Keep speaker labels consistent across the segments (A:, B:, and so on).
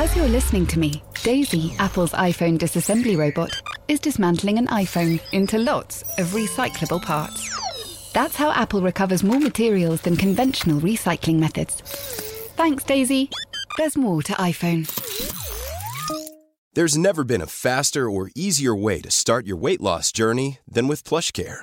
A: As you're listening to me, Daisy, Apple's iPhone disassembly robot, is dismantling an iPhone into lots of recyclable parts. That's how Apple recovers more materials than conventional recycling methods. Thanks, Daisy. There's more to iPhone.
B: There's never been a faster or easier way to start your weight loss journey than with PlushCare.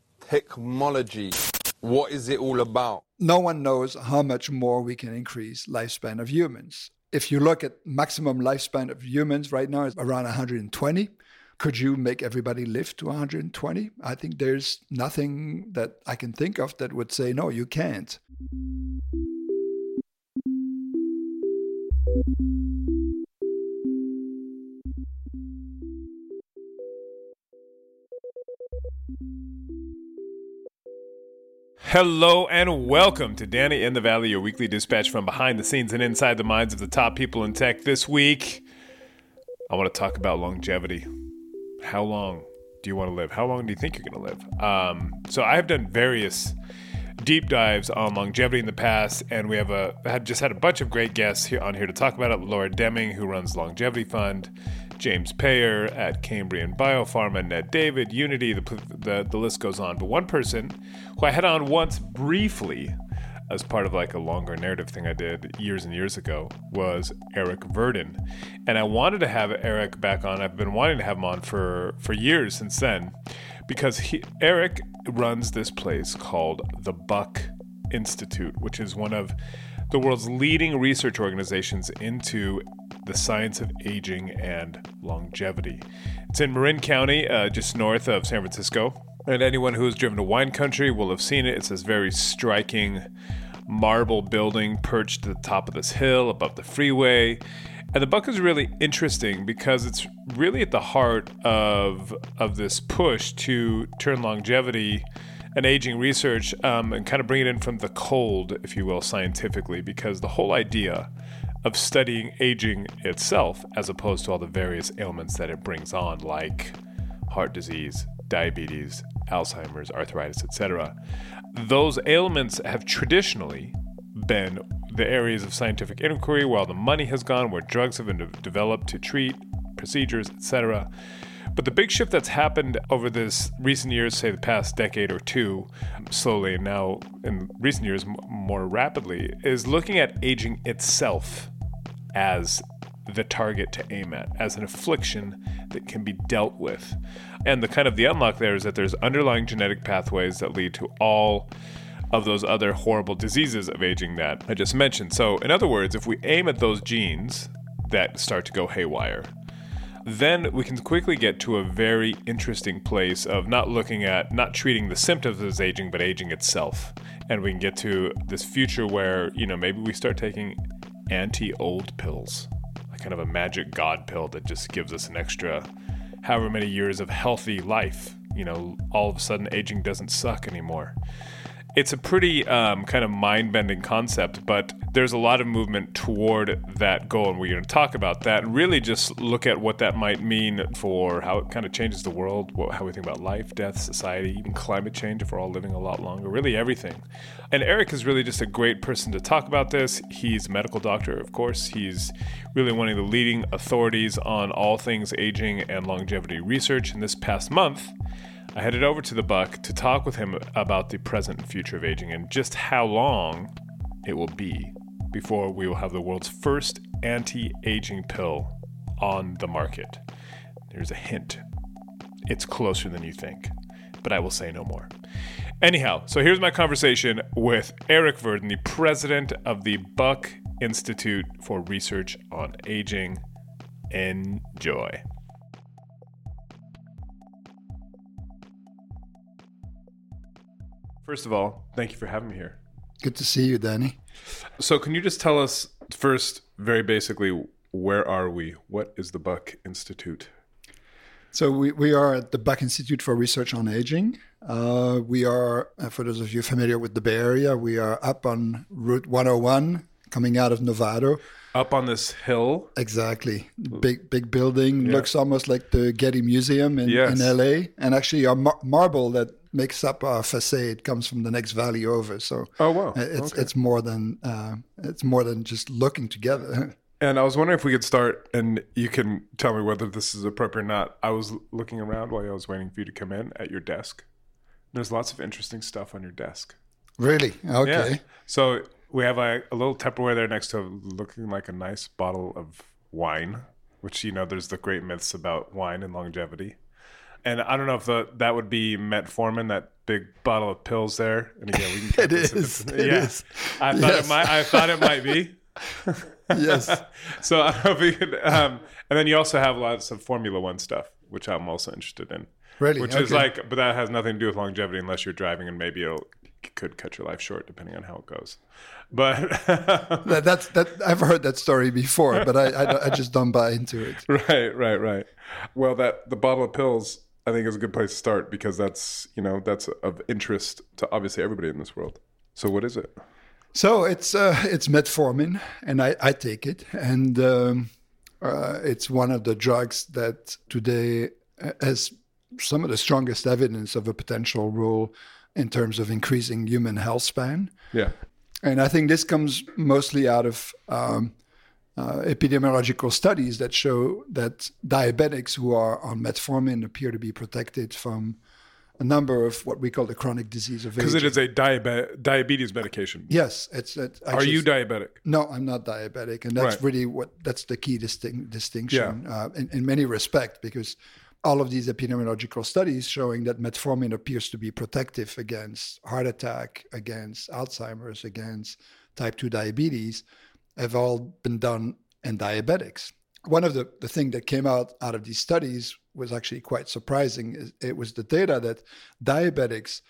C: technology. What is it all about?
D: No one knows how much more we can increase lifespan of humans. If you look at maximum lifespan of humans right now is around 120. Could you make everybody live to 120? I think there's nothing that I can think of that would say no, you can't.
E: Hello and welcome to Danny in the Valley, your weekly dispatch from behind the scenes and inside the minds of the top people in tech. This week, I want to talk about longevity. How long do you want to live? How long do you think you're going to live? Um, so I have done various deep dives on longevity in the past, and we have a had just had a bunch of great guests here on here to talk about it. Laura Deming, who runs Longevity Fund, James Peyer at Cambrian Biopharma, Ned David, Unity, the, the, the list goes on. But one person who I had on once briefly as part of like a longer narrative thing I did years and years ago was Eric Verdin. And I wanted to have Eric back on. I've been wanting to have him on for, for years since then because he, Eric runs this place called the Buck Institute, which is one of the world's leading research organizations into the science of aging and longevity. It's in Marin County, uh, just north of San Francisco. And anyone who has driven to wine country will have seen it. It's this very striking marble building perched at the top of this hill above the freeway. And the Buck is really interesting because it's really at the heart of of this push to turn longevity and aging research um, and kind of bring it in from the cold, if you will, scientifically, because the whole idea of studying aging itself, as opposed to all the various ailments that it brings on, like heart disease, diabetes, Alzheimer's, arthritis, etc. Those ailments have traditionally been the areas of scientific inquiry where all the money has gone, where drugs have been de- developed to treat, procedures, etc. But the big shift that's happened over this recent years, say the past decade or two, slowly, and now in recent years more rapidly, is looking at aging itself as the target to aim at, as an affliction that can be dealt with. And the kind of the unlock there is that there's underlying genetic pathways that lead to all of those other horrible diseases of aging that I just mentioned. So, in other words, if we aim at those genes that start to go haywire, then we can quickly get to a very interesting place of not looking at, not treating the symptoms as aging, but aging itself. And we can get to this future where, you know, maybe we start taking anti old pills, like kind of a magic god pill that just gives us an extra however many years of healthy life. You know, all of a sudden aging doesn't suck anymore. It's a pretty um, kind of mind bending concept, but there's a lot of movement toward that goal, and we're going to talk about that. Really, just look at what that might mean for how it kind of changes the world, how we think about life, death, society, even climate change if we're all living a lot longer, really everything. And Eric is really just a great person to talk about this. He's a medical doctor, of course. He's really one of the leading authorities on all things aging and longevity research. And this past month, I headed over to the Buck to talk with him about the present and future of aging and just how long it will be before we will have the world's first anti aging pill on the market. There's a hint. It's closer than you think, but I will say no more. Anyhow, so here's my conversation with Eric Verdin, the president of the Buck Institute for Research on Aging. Enjoy. First of all, thank you for having me here.
D: Good to see you, Danny.
E: So, can you just tell us first, very basically, where are we? What is the Buck Institute?
D: So we, we are at the Buck Institute for Research on Aging. Uh, we are, uh, for those of you familiar with the Bay Area, we are up on Route 101, coming out of Novato.
E: Up on this hill.
D: Exactly, big big building looks almost like the Getty Museum in,
E: Yes.
D: in LA, and actually our mar- marble that makes up our facade comes from the next valley over. So
E: Oh, wow.
D: uh, it's
E: Okay.
D: it's more than uh, it's more than just looking together.
E: And I was wondering if we could start, and you can tell me whether this is appropriate or not. I was looking around while I was waiting for you to come in at your desk. There's lots of interesting stuff on your desk.
D: really? Okay.
E: Yeah. So we have a, a little Tupperware there next to looking like a nice bottle of wine, which, you know, there's the great myths about wine and longevity. And I don't know if the, that would be metformin, that big bottle of pills there. And again, we can
D: It is. It
E: yeah.
D: is.
E: I thought
D: Yes.
E: it might. I thought it might be.
D: yes.
E: So I don't know if we could. Um, and then you also have lots of Formula One stuff, which I'm also interested in.
D: Really?
E: Which is like, but that has nothing to do with longevity unless you're driving, and maybe it'll could cut your life short depending on how it goes. But
D: That, that's that. I've heard that story before, but I, I I just don't buy into it.
E: right, right, right. Well, that the bottle of pills I think is a good place to start because that's you know that's of interest to obviously everybody in this world. So what is it?
D: So it's uh, it's metformin, and I, I take it, and um, uh, it's one of the drugs that today has some of the strongest evidence of a potential role in terms of increasing human health span.
E: Yeah.
D: And I think this comes mostly out of um, uh, epidemiological studies that show that diabetics who are on metformin appear to be protected from a number of what we call the chronic disease of
E: Because it is a diabe- diabetes medication.
D: Yes, it's. it
E: Are you diabetic?
D: No, I'm not diabetic, and that's
E: Right.
D: really what that's the key distinct, distinction uh, in, in many respects because all of these epidemiological studies showing that metformin appears to be protective against heart attack, against Alzheimer's, against type two diabetes, have all been done in diabetics. One of the the thing that came out out of these studies was actually quite surprising. It- It was the data that diabetics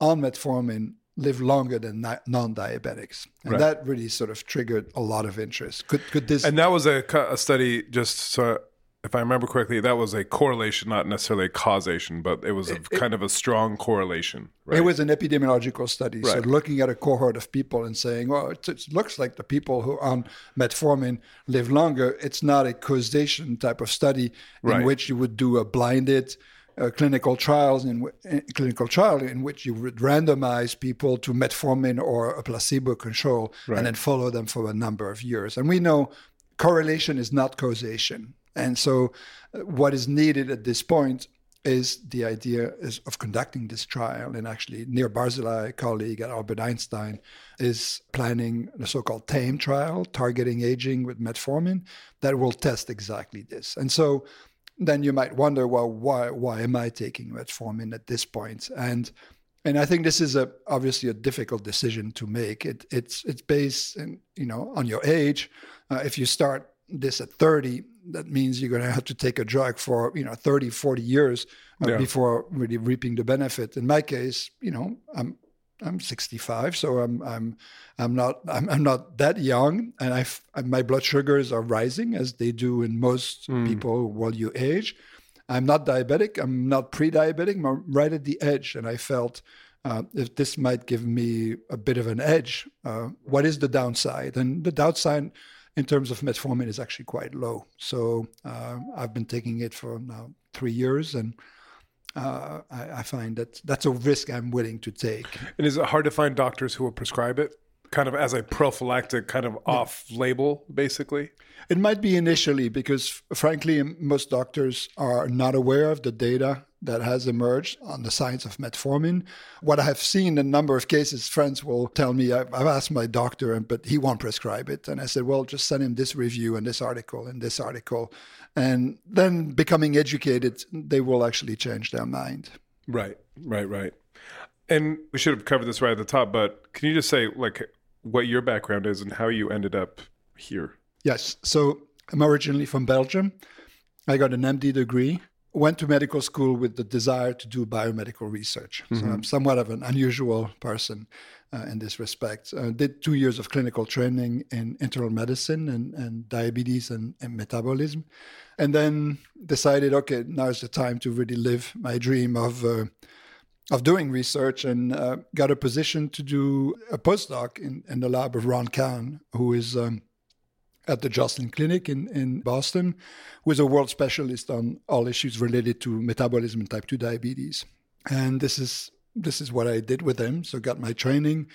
D: on metformin live longer than non-diabetics, and
E: Right.
D: that really sort of triggered a lot of interest. Could could this?
E: And that was a, a study, just so if I remember correctly, that was a correlation, not necessarily a causation, but it was a, kind of a strong correlation. Right?
D: It was an epidemiological study, so looking at a cohort of people and saying, "Well, it, it looks like the people who are on metformin live longer." It's not a causation type of study in
E: Right.
D: which you would do a blinded uh, clinical trials in clinical trial in which you would randomize people to metformin or a placebo control and then follow them for a number of years. And we know correlation is not causation. And so, uh, what is needed at this point is the idea is of conducting this trial. And actually, Nir Barzilai, a colleague at Albert Einstein, is planning the so-called TAME trial, targeting aging with metformin, that will test exactly this. And so, then you might wonder, well, why why am I taking metformin at this point? And and I think this is a obviously a difficult decision to make. It, it's it's based, in, you know, on your age. Uh, if you start this at 30, that means you're going to have to take a drug for you know 30, 40 years uh,
E: Yeah.
D: before really reaping the benefit. In my case, you know, I'm I'm 65, so I'm I'm I'm not I'm, I'm not that young, and I've my blood sugars are rising as they do in most people while you age. I'm not diabetic. I'm not pre-diabetic. I'm right at the edge, and I felt uh, if this might give me a bit of an edge. Uh, what is the downside? And the downside, in terms of metformin, is actually quite low. So uh, I've been taking it for now three years, and uh, I, I find that that's a risk I'm willing to take.
E: and is it hard to find doctors who will prescribe it, kind of as a prophylactic, kind of off-label, basically?
D: It might be initially because, frankly, most doctors are not aware of the data that has emerged on the science of metformin. What I have seen in a number of cases, friends will tell me, I've, I've asked my doctor, but he won't prescribe it. And I said, well, just send him this review and this article and this article. And then becoming educated, they will actually change their mind.
E: Right, right, right. And we should have covered this right at the top, but can you just say like what your background is and how you ended up here?
D: Yes. So I'm originally from Belgium. I got an MD degree went to medical school with the desire to do biomedical research. Mm-hmm. So I'm somewhat of an unusual person uh, in this respect. Uh, did two years of clinical training in internal medicine and, and diabetes and, and, metabolism, and then decided, okay, now is the time to really live my dream of uh, of doing research, and uh, got a position to do a postdoc in, in the lab of Ron Kahn, who is um, at the Joslin Clinic in, in Boston, who is a world specialist on all issues related to metabolism and type 2 diabetes. And this is this is what I did with him. So got my training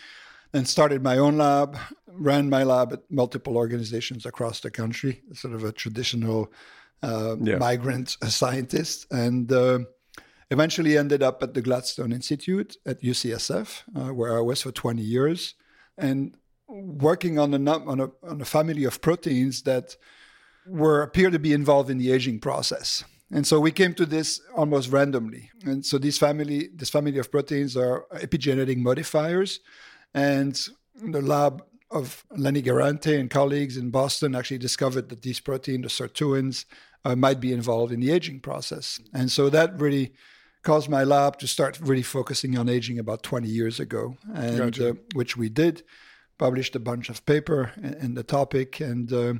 D: and started my own lab, ran my lab at multiple organizations across the country, sort of a traditional uh, yeah. migrant scientist. And uh, eventually ended up at the Gladstone Institute at UCSF, uh, where I was for 20 years. And working on a, on a, on a family of proteins that were appear to be involved in the aging process. And so we came to this almost randomly. And so this family, this family of proteins are epigenetic modifiers. And the lab of Lenny Guarente and colleagues in Boston actually discovered that these proteins, the sirtuins, uh, might be involved in the aging process. And so that really caused my lab to start really focusing on aging about 20 years ago, and gotcha. uh, which we did published a bunch of paper in, in the topic, and uh,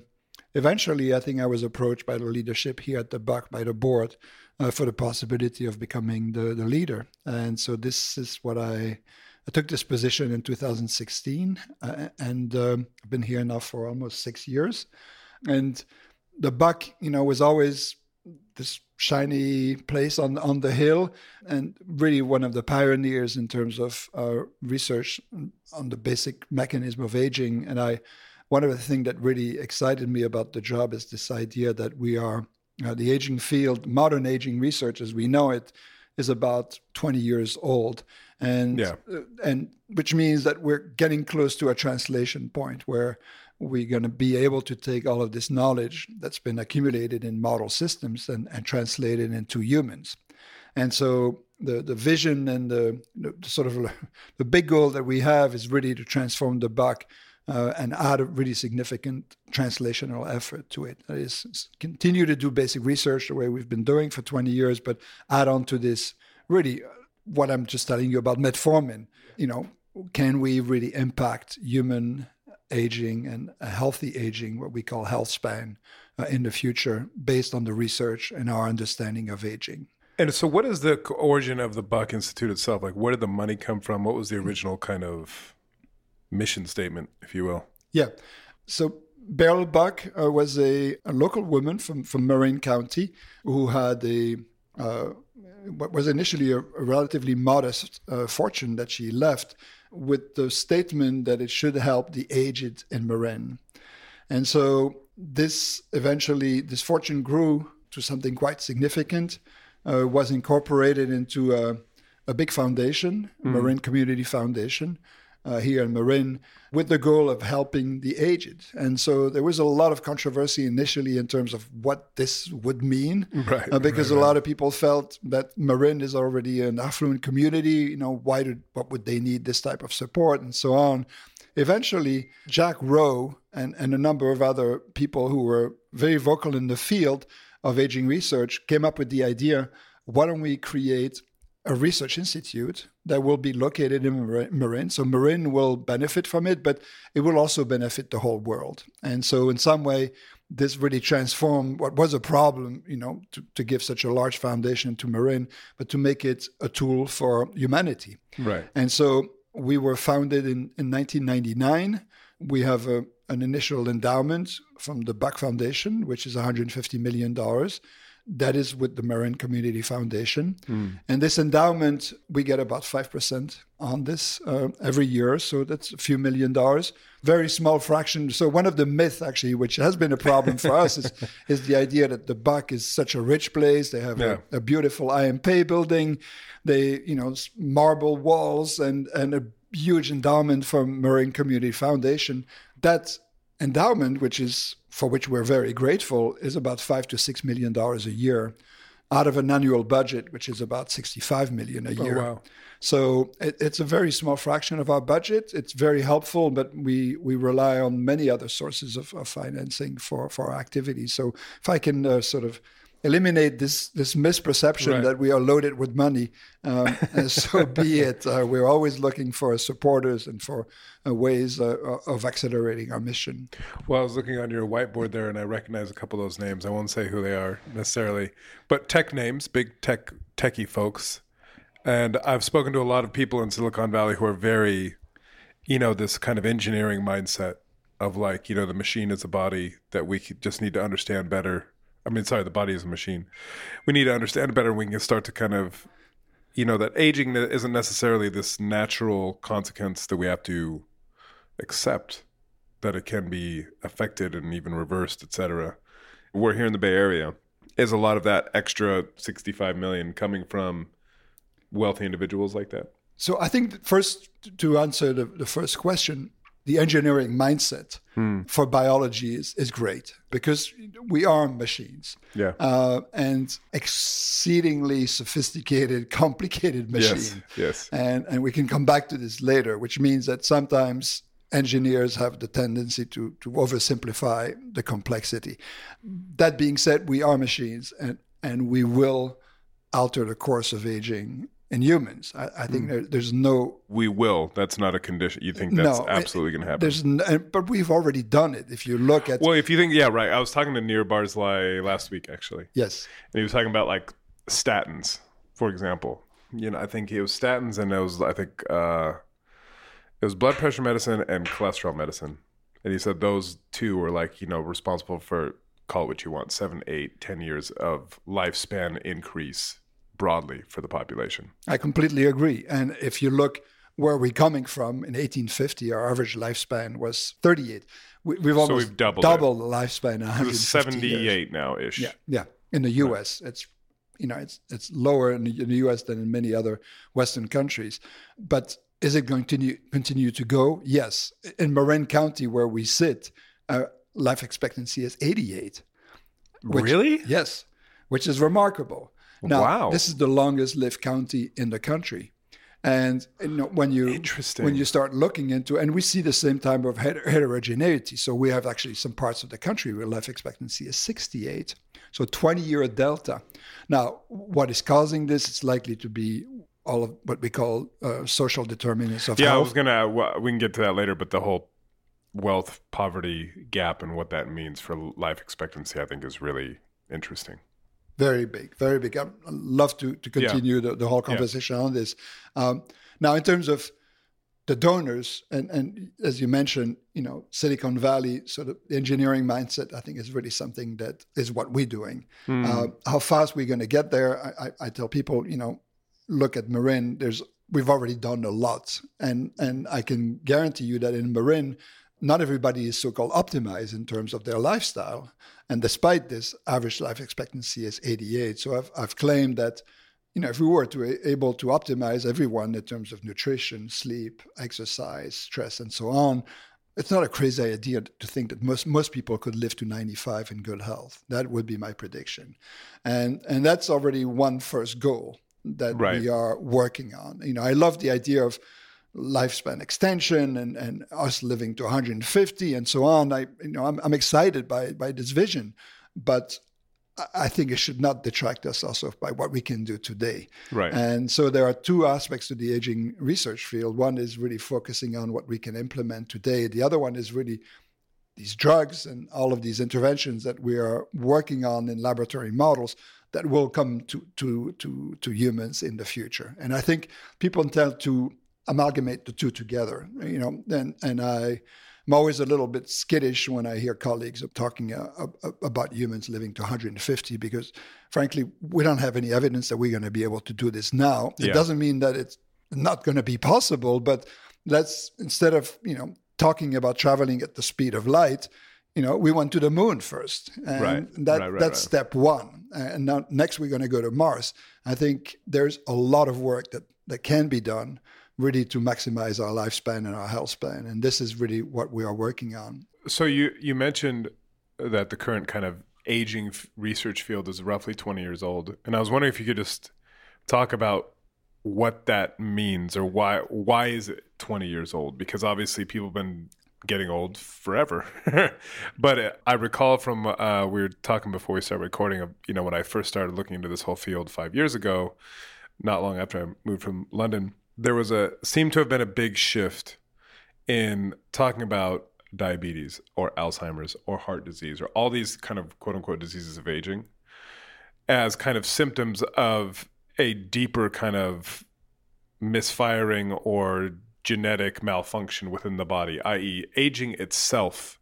D: eventually, I think I was approached by the leadership here at the Buck by the board uh, for the possibility of becoming the, the leader. And so this is what I. I took this position in 2016, uh, and um, I've been here now for almost six years. And the Buck, you know, was always this shiny place on on the hill, and really one of the pioneers in terms of uh, research on the basic mechanism of aging. And I, one of the things that really excited me about the job is this idea that we are uh, the aging field, modern aging research as we know it, is about 20 years old, and yeah. uh, and which means that we're getting close to a translation point where we're going to be able to take all of this knowledge that's been accumulated in model systems and, and translate it into humans. And so the, the vision and the, the sort of the big goal that we have is really to transform the buck uh, and add a really significant translational effort to it. That is, continue to do basic research the way we've been doing for 20 years, but add on to this really uh, what I'm just telling you about metformin. You know, can we really impact human aging and a healthy aging, what we call health span, uh, in the future based on the research and our understanding of aging.
E: And so, what is the origin of the Buck Institute itself? Like, where did the money come from? What was the original kind of mission statement, if you will?
D: Yeah. So, Beryl Buck uh, was a, a, local woman from, from Marin County who had a uh, what was initially a, a relatively modest uh, fortune that she left with the statement that it should help the aged in Marin. And so this eventually, this fortune grew to something quite significant, uh, was incorporated into a, a big foundation, mm. Marin Community Foundation, uh, here in Marin with the goal of helping the aged. And so there was a lot of controversy initially in terms of what this would mean, right, uh, because right, a lot of people felt that Marin is already an affluent community. You know, why did what would they need this type of support and so on. Eventually, Jack Rowe and, and a number of other people who were very vocal in the field of aging research came up with the idea why don't we create a research institute that will be located in Marin. So Marin will benefit from it, but it will also benefit the whole world. And so, in some way, this really transformed what was a problem, you know, to, to give such a large foundation to Marin, but to make it a tool for humanity.
E: Right.
D: And so we were founded in, in 1999. We have a, an initial endowment from the Buck Foundation, which is $150 million that is with the Marin Community Foundation. Mm. And this endowment, we get about 5% on this uh, every year. So that's a few million dollars, very small fraction. So, one of the myths, actually, which has been a problem for us, is, is the idea that the Buck is such a rich place. They have yeah. a, a, beautiful I.M. Pei building, they, you know, marble walls, and, and a huge endowment from Marin Community Foundation. That endowment, which is for which we're very grateful, is about five to six million dollars a year out of an annual budget, which is about 65 million a oh, year.
E: Oh, wow.
D: So it, it's a very small fraction of our budget. It's very helpful, but we, we rely on many other sources of, of financing for, for our activities. So if I can uh, sort of eliminate this this misperception
E: Right.
D: that we are loaded with money, um, and so be it. Uh, we're always looking for supporters and for uh, ways uh, of accelerating our mission.
E: Well, I was looking on your whiteboard there, and I recognize a couple of those names. I won't say who they are necessarily, but tech names, big tech techie folks. And I've spoken to a lot of people in Silicon Valley who are very, you know, this kind of engineering mindset of like, you know, the machine is a body that we just need to understand better. I mean, sorry, the body is a machine. We need to understand it better. We can start to kind of, you know, that aging isn't necessarily this natural consequence that we have to accept that it can be affected and even reversed, etc. We're here in the Bay Area. Is a lot of that extra 65 million coming from wealthy individuals like that?
D: So I think first to answer the, the first question, the engineering mindset for biology is, is great because we are machines.
E: Yeah.
D: Uh, and exceedingly sophisticated, complicated machine.
E: Yes. Yes.
D: And, and we can come back to this later, which means that sometimes engineers have the tendency to, to oversimplify the complexity. That being said, we are machines and, and we will alter the course of aging in humans. I, I think there, there's no
E: We will. That's not a condition. You think that's
D: no,
E: absolutely going to happen?
D: There's, n- and- but we've already done it. If you look at
E: Well, if you think, yeah, right. I was talking to Nir Barzilai last week, actually.
D: yes,
E: And he was talking about like statins, for example. You know, I think it was statins and it was, I think, uh, it was blood pressure medicine and cholesterol medicine. And he said those two were like, you know, responsible for call it what you want, seven, eight, ten years of lifespan increase broadly for the population.
D: I completely agree. And if you look where we're coming from in 1850, our average lifespan was 38. We, we've almost
E: we've doubled
D: doubled the lifespan. in
E: It was
D: years.
E: 78 now ish.
D: Yeah, yeah. In the U.S., it's you know it's it's lower in the, in the U.S. than in many other Western countries. But is it going to continue, continue to go? Yes. In Marin County, where we sit, uh, life expectancy is 88. which-
E: Really?
D: Yes, which is remarkable. Now,
E: Wow.
D: this is the longest lived county in the country. And you know, when you
E: Interesting.
D: when you start looking into, and we see the same type of heter- heterogeneity. So we have actually some parts of the country where life expectancy is 68, so 20 year delta. Now, what is causing this? It's likely to be all of what we call uh, social determinants of
E: Yeah, I was gonna. well, We can get to that later, but the whole wealth poverty gap and what that means for life expectancy, I think, is really interesting.
D: Very big, very big. I'd love to, to continue the, the whole conversation on this. Um, now, in terms of the donors, and, and as you mentioned, you know, Silicon Valley, sort of engineering mindset, I think is really something that is what we're doing. Uh, how fast we're going to get there, I, I, I tell people, you know, look at Marin. There's we've already done a lot, and and I can guarantee you that in Marin, not everybody is so-called optimized in terms of their lifestyle. And despite this, average life expectancy is 88. So I've, I've claimed that, you know, if we were to able to optimize everyone in terms of nutrition, sleep, exercise, stress, and so on, it's not a crazy idea to think that most most people could live to 95 in good health. That would be my prediction, and and that's already one first goal that
E: Right.
D: we are working on. You know, I love the idea of lifespan extension and, and us living to 150 and so on. I you know I'm, I'm excited by by this vision, but I- think it should not detract us also by what we can do today.
E: Right.
D: And so there are two aspects to the aging research field. One is really focusing on what we can implement today. The other one is really these drugs and all of these interventions that we are working on in laboratory models that will come to to to to humans in the future. And I think people tend to amalgamate the two together. You know, and and I. I'm always a little bit skittish when I hear colleagues talking uh, uh, about humans living to 150 because, frankly, we don't have any evidence that we're going to be able to do this now. It doesn't mean that it's not going to be possible, but let's instead of you know talking about traveling at the speed of light, you know, we went to the moon first, and
E: Right.
D: that
E: Right, right,
D: that's step one. And now next we're going to go to Mars. I think there's a lot of work that that can be done really to maximize our lifespan and our health span, and this is really what we are working on.
E: So you you mentioned that the current kind of aging f- research field is roughly 20 years old, and I was wondering if you could just talk about what that means or why why is it 20 years old? Because obviously people have been getting old forever. but uh, I recall from uh, we were talking before we started recording. Of you know when I first started looking into this whole field five years ago, not long after I moved from London, there was a seemed to have been a big shift in talking about diabetes or Alzheimer's or heart disease or all these kind of quote unquote diseases of aging as kind of symptoms of a deeper kind of misfiring or genetic malfunction within the body, i.e., aging itself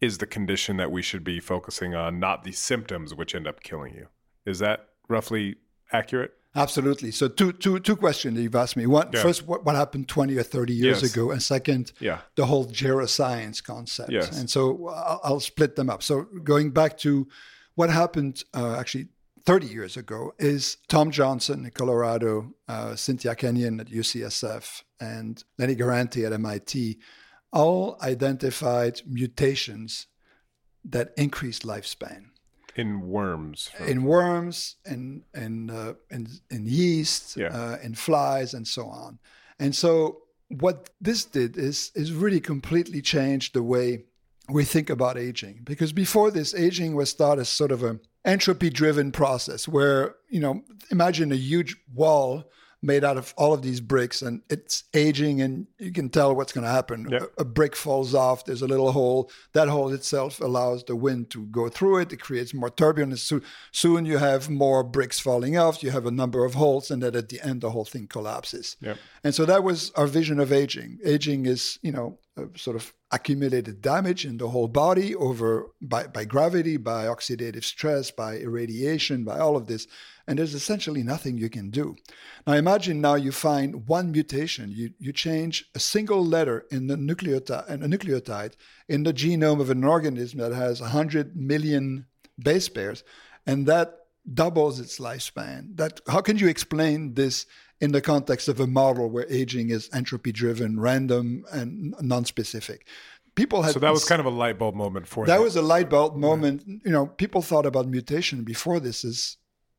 E: is the condition that we should be focusing on, not the symptoms which end up killing you. Is that roughly accurate?
D: Absolutely. So two, two, two questions that you've asked me. One, yeah. first, what, what happened 20 or 30 years yes. ago? And second, yeah. the whole geroscience concept. Yes. And so I'll, I'll, split them up. So going back to what happened uh, actually 30 years ago is Tom Johnson in Colorado, uh, Cynthia Kenyon at UCSF, and Lenny Guarente at MIT all identified mutations that increase lifespan.
E: In worms.
D: In worms, and in, uh, in, in yeast, yeah. uh, in flies, and so on. And so what this did is, is really completely changed the way we think about aging. Because before this, aging was thought as sort of a entropy driven process where, you know, imagine a huge wall made out of all of these bricks and it's aging and you can tell what's going to happen. Yep. A, a, brick falls off, there's a little hole. That hole itself allows the wind to go through it. It creates more turbulence. So, soon you have more bricks falling off, you have a number of holes, and then at the end, the whole thing collapses. Yep. And so that was our vision of aging. Aging is, you know, Uh, sort of accumulated damage in the whole body over by, by gravity, by oxidative stress, by irradiation, by all of this. And there's essentially nothing you can do. Now imagine now you find one mutation. You, you change a single letter in the nucleotide, a nucleotide in the genome of an organism that has 100 million base pairs, and that doubles its lifespan. That how can you explain this in the context of a model where aging is entropy driven, random, and non-specific? People had
E: so that was kind of a light bulb moment for
D: that. That was a light bulb moment. Yeah. You know, people thought about mutation before this is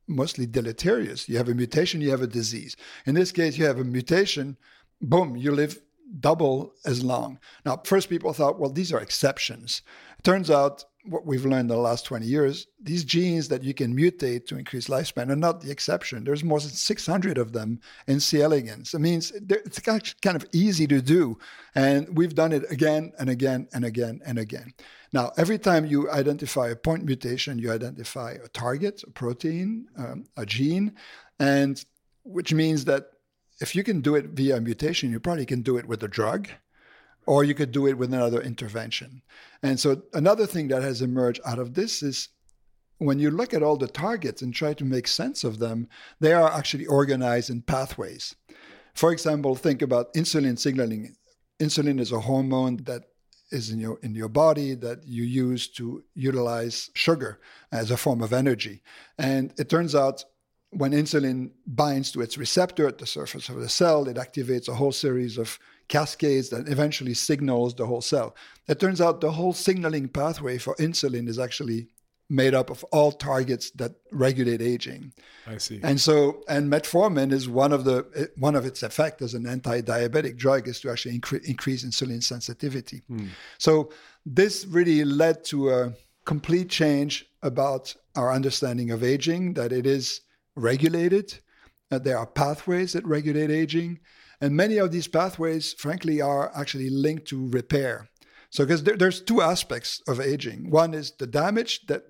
D: mostly deleterious. You have a mutation, you have a disease. In this case, you have a mutation. Boom, you live double as long. Now, first people thought, well, these are exceptions. It turns out what we've learned in the last 20 years, these genes that you can mutate to increase lifespan are not the exception. There's more than 600 of them in C. elegans. It means it's kind of easy to do. And we've done it again and again and again and again. Now, every time you identify a point mutation, you identify a target, a protein, um, a gene, and which means that if you can do it via mutation, you probably can do it with a drug or you could do it with another intervention. And so another thing that has emerged out of this is when you look at all the targets and try to make sense of them, they are actually organized in pathways. For example, think about insulin signaling. Insulin is a hormone that is in your in your body that you use to utilize sugar as a form of energy. And it turns out when insulin binds to its receptor at the surface of the cell, it activates a whole series of cascades that eventually signals the whole cell. It turns out the whole signaling pathway for insulin is actually made up of all targets that regulate aging.
E: I see.
D: And so, and metformin is one of the one of its effects as an anti-diabetic drug is to actually incre- increase insulin sensitivity. Hmm. So this really led to a complete change about our understanding of aging. That it is regulated. That there are pathways that regulate aging, and many of these pathways, frankly, are actually linked to repair. So, because there, there's two aspects of aging. One is the damage that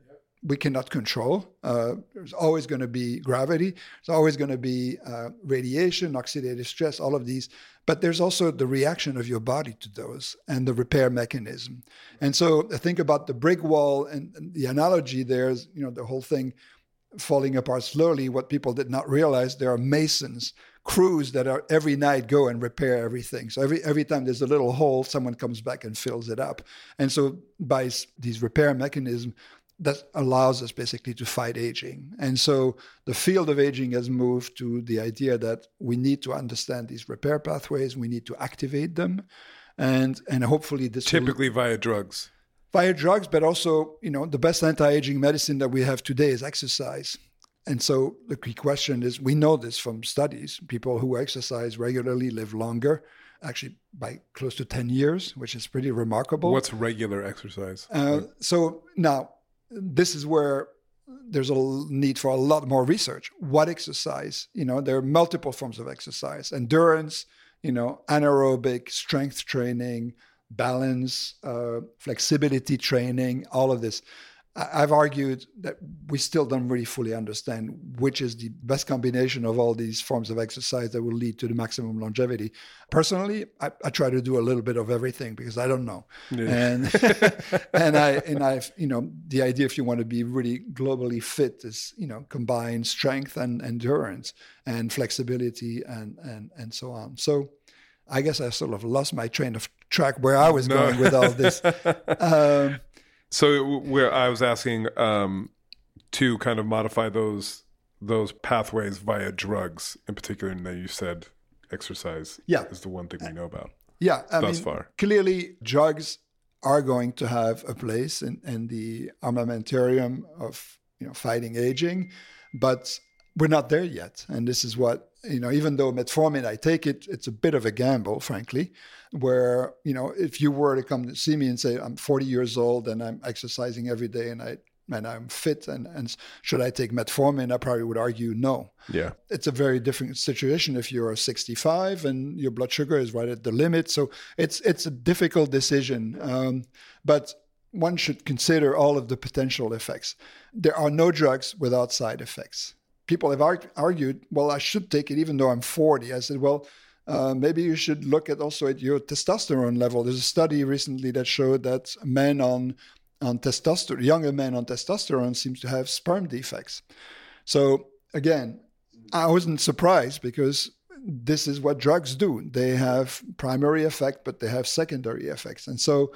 D: we cannot control. Uh, there's always going to be gravity. There's always going to be uh, radiation, oxidative stress, all of these. But there's also the reaction of your body to those and the repair mechanism. And so I think about the brick wall and, and the analogy there is, you know, the whole thing falling apart slowly. What people did not realize, there are masons crews that are every night go and repair everything. So every every time there's a little hole, someone comes back and fills it up. And so by these repair mechanisms, that allows us basically to fight aging. And so the field of aging has moved to the idea that we need to understand these repair pathways, we need to activate them, and and hopefully this
E: typically will, via drugs.
D: Via drugs, but also, you know, the best anti-aging medicine that we have today is exercise. And so the key question is we know this from studies people who exercise regularly live longer. actually by close to 10 years, which is pretty remarkable.
E: What's regular exercise?
D: Uh, so now, this is where there's a need for a lot more research. What exercise? You know, there are multiple forms of exercise: endurance, you know, anaerobic, strength training, balance, uh, flexibility training, all of this. I've argued that we still don't really fully understand which is the best combination of all these forms of exercise that will lead to the maximum longevity. Personally, I, I try to do a little bit of everything because I don't know. Yeah. And and I and I've you know the idea if you want to be really globally fit is you know combine strength and endurance and flexibility and and and so on. So I guess I sort of lost my train of track where I was no. going with all this. Um,
E: so where I was asking um, to kind of modify those those pathways via drugs, in particular, and then you said exercise.
D: Yeah,
E: is the one thing we know about.
D: Yeah,
E: I thus mean, far.
D: Clearly, drugs are going to have a place in, in the armamentarium of you know fighting aging, but we're not there yet. And this is what you know. Even though metformin, I take it, it's a bit of a gamble, frankly where you know if you were to come to see me and say i'm 40 years old and i'm exercising every day and i and i'm fit and, and should i take metformin? I probably would argue no.
E: Yeah.
D: It's a very different situation if you're 65 and your blood sugar is right at the limit. So it's it's a difficult decision um, but one should consider all of the potential effects. There are no drugs without side effects people have argued well i should take it even though i'm 40 i said well uh, maybe you should look at also at your testosterone level. There's a study recently that showed that men on on testosterone, younger men on testosterone, seems to have sperm defects. So again, I wasn't surprised because this is what drugs do. They have primary effect, but they have secondary effects, and so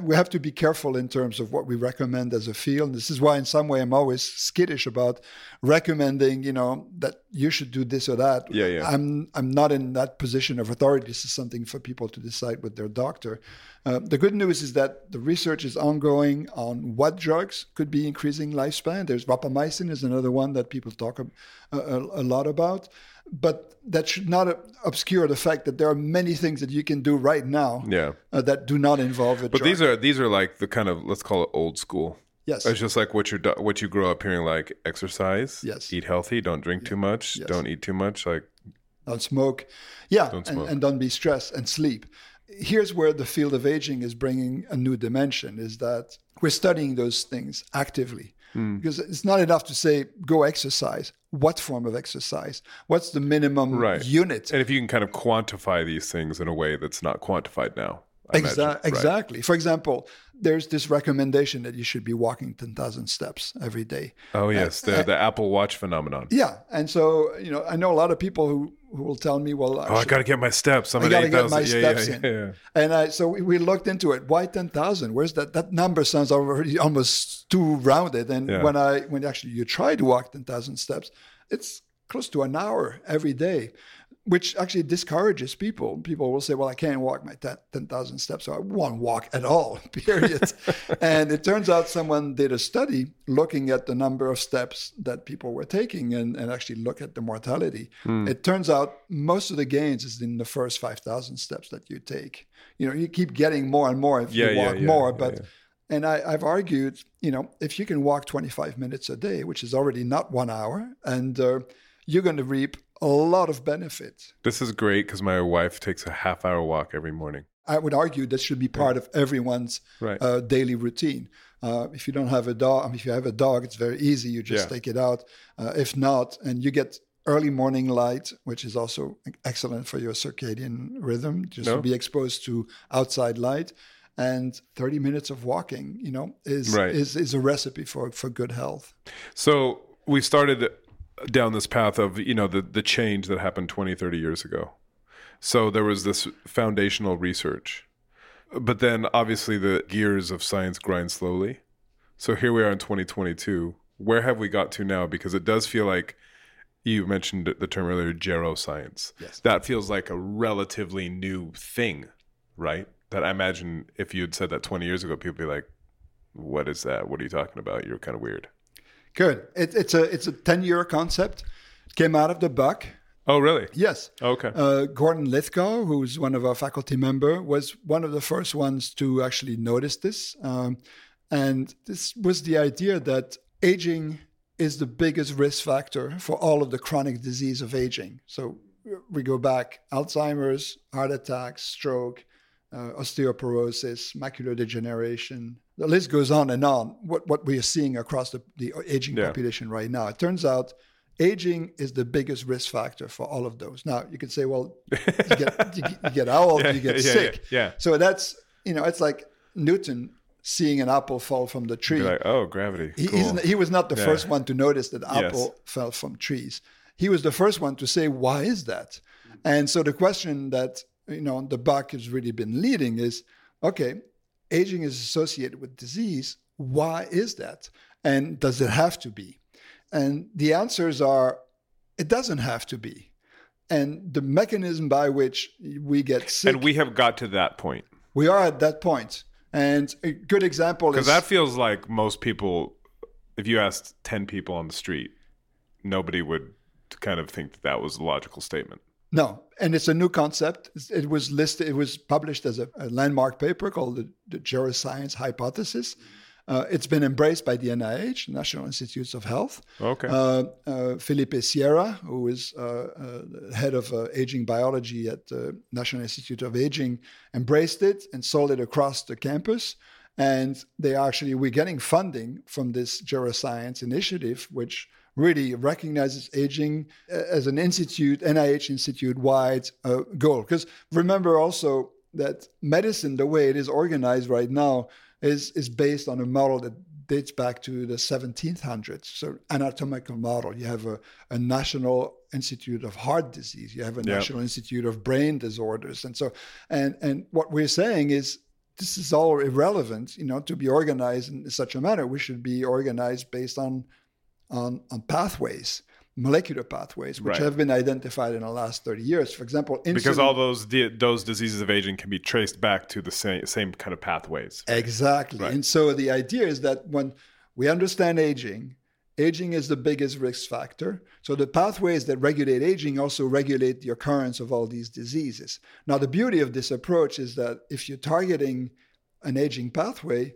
D: we have to be careful in terms of what we recommend as a field. This is why, in some way, I'm always skittish about recommending, you know, that you should do this or that.
E: Yeah, yeah.
D: I'm I'm not in that position of authority. This is something for people to decide with their doctor. Uh, the good news is that the research is ongoing on what drugs could be increasing lifespan. There's rapamycin is another one that people talk a, a, a lot about but that should not obscure the fact that there are many things that you can do right now
E: yeah.
D: Uh, that do not involve a
E: but these are these are like the kind of let's call it old school.
D: Yes.
E: It's just like what you what you grow up hearing like exercise
D: yes.
E: eat healthy don't drink yeah. too much yes. don't eat too much like
D: don't smoke. Yeah
E: don't
D: and, and don't be stressed and sleep. Here's where the field of aging is bringing a new dimension is that we're studying those things actively Mm. Because it's not enough to say, go exercise. What form of exercise? What's the minimum
E: right.
D: unit?
E: And if you can kind of quantify these things in a way that's not quantified now.
D: Exa- exactly. Right. For example, there's this recommendation that you should be walking 10,000 steps every day.
E: Oh, yes. The, the Apple Watch phenomenon.
D: Yeah. And so, you know, I know a lot of people who, who will tell me, well,
E: oh, I got to get my steps. I'm I
D: got to get my
E: yeah,
D: steps
E: yeah,
D: in. Yeah, and I, so we, we, looked into it. Why 10,000? Where's that? That number sounds already almost too rounded. And when I, when actually you try to walk 10,000 steps, it's close to an hour every day which actually discourages people. People will say, "Well, I can't walk my ten thousand steps, so I won't walk at all." Period. and it turns out someone did a study looking at the number of steps that people were taking, and, and actually look at the mortality. Mm. It turns out most of the gains is in the first five thousand steps that you take. You know, you keep getting more and more if
E: yeah,
D: you walk
E: yeah, yeah,
D: more, but. And I, have argued, you know, if you can walk 25 minutes a day, which is already not one hour, and uh, you're going to reap a lot of benefits.
E: This is great because my wife takes a half hour walk every morning.
D: I would argue that should be part yeah. of everyone's
E: right.
D: uh, daily routine. Uh, if you don't have a dog, I mean, if you have a dog, it's very easy. You just yeah. take it out. Uh, if not, and you get early morning light, which is also excellent for your circadian rhythm, just no. to be exposed to outside light. And 30 minutes of walking, you know, is
E: right.
D: is, is a recipe for, for good health.
E: So we started down this path of you know the the change that happened 20 30 years ago. So there was this foundational research but then obviously the gears of science grind slowly. So here we are in 2022 where have we got to now? Because it does feel like you mentioned the term earlier geroscience.
D: Yes.
E: that feels like a relatively new thing right? That i imagine if you had said that 20 years ago people would be like what is that? What are you talking about? You're kind of weird
D: Good. It, it's a it's a ten year concept. It came out of the buck.
E: Oh, really?
D: Yes.
E: Okay.
D: Uh, Gordon Lithgow, who's one of our faculty member, was one of the first ones to actually notice this. Um, and this was the idea that aging is the biggest risk factor for all of the chronic disease of aging. So we go back Alzheimer's, heart attacks, stroke, uh, osteoporosis, macular degeneration. The list goes on and on. What, what we are seeing across the, the aging
E: Yeah.
D: population right now. It turns out aging is the biggest risk factor for all of those. Now, you could say, well, you get, you, get old, you get
E: yeah,
D: sick.
E: Yeah. yeah.
D: So that's, you know, it's like Newton seeing an apple fall from the tree.
E: Like, oh, gravity.
D: He,
E: cool.
D: he's, he was not the
E: Yeah.
D: first one to notice that
E: Yes.
D: apple fell from trees. He was the first one to say, "Why is that?" And so the question that you know the buck has really been leading is, okay, aging is associated with disease. Why is that? And does it have to be? And the answers are, it doesn't have to be. And the mechanism by which we get sick,
E: and we have got to that point.
D: we are at that point. And a good example is
E: Because that feels like most people, if you asked 10 people on the street, nobody would kind of think that that was a logical statement.
D: No, and it's a new concept. It was listed. It was published as a, a landmark paper called the, the geroscience hypothesis. Uh, it's been embraced by the NIH, National Institutes of Health.
E: Okay.
D: Uh, uh, Felipe Sierra, who is uh, uh, head of uh, aging biology at the National Institute of Aging, embraced it and sold it across the campus. And they actually, we're getting funding from this geroscience initiative, which really recognizes aging as an institute, NIH institute wide uh, goal. Because remember also that medicine, the way it is organized right now, is, is based on a model that dates back to the 1700s. So anatomical model. You have a, a national institute of heart disease. You have a
E: Yeah.
D: national institute of brain disorders. And so, and, and what we're saying is this is all irrelevant, you know, to be organized in such a manner. We should be organized based on, on, on pathways, molecular pathways, which
E: Right.
D: have been identified in the last 30 years. For example,
E: because all those di- those diseases of aging can be traced back to the same same kind of pathways.
D: Exactly.
E: Right.
D: And so the idea is that when we understand aging, aging is the biggest risk factor. So the pathways that regulate aging also regulate the occurrence of all these diseases. Now, the beauty of this approach is that if you're targeting an aging pathway,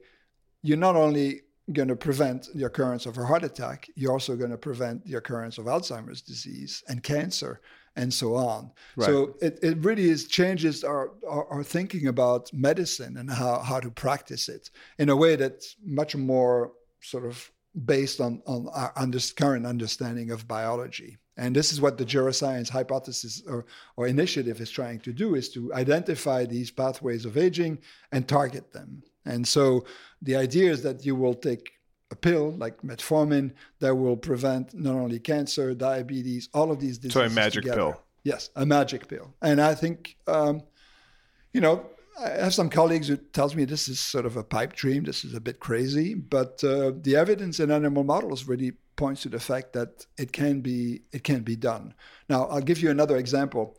D: you're not only going to prevent the occurrence of a heart attack, you're also going to prevent the occurrence of Alzheimer's disease and cancer and so on. So it, it really is changes our, our, our thinking about medicine and how, how to practice it in a way that's much more sort of based on, on our under, current understanding of biology. And this is what the geroscience hypothesis or, or initiative is trying to do is to identify these pathways of aging and target them. And so the idea is that you will take a pill like metformin that will prevent not only cancer, diabetes, all of these diseases.
E: So a magic
D: together.
E: pill.
D: Yes, a magic pill. And I think, um, you know, I have some colleagues who tells me this is sort of a pipe dream. This is a bit crazy, but uh, the evidence in animal models really points to the fact that it can be it can be done. Now, I'll give you another example.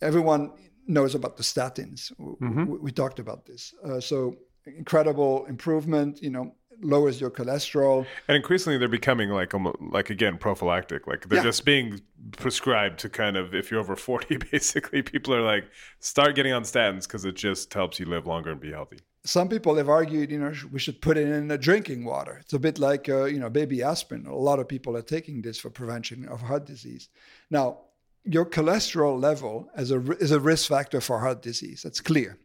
D: Everyone knows about the statins. W- w- We, talked about this. Uh, so incredible improvement. You know, lowers your cholesterol.
E: And increasingly, they're becoming like like again prophylactic. Like they're
D: Yeah.
E: just being prescribed to kind of if you're over forty, basically, people are like start getting on statins because it just helps you live longer and be healthy.
D: some people have argued, you know, we should put it in the drinking water. It's a bit like, uh, you know, baby aspirin. A lot of people are taking this for prevention of heart disease. Now, your cholesterol level is a, is a risk factor for heart disease. That's clear.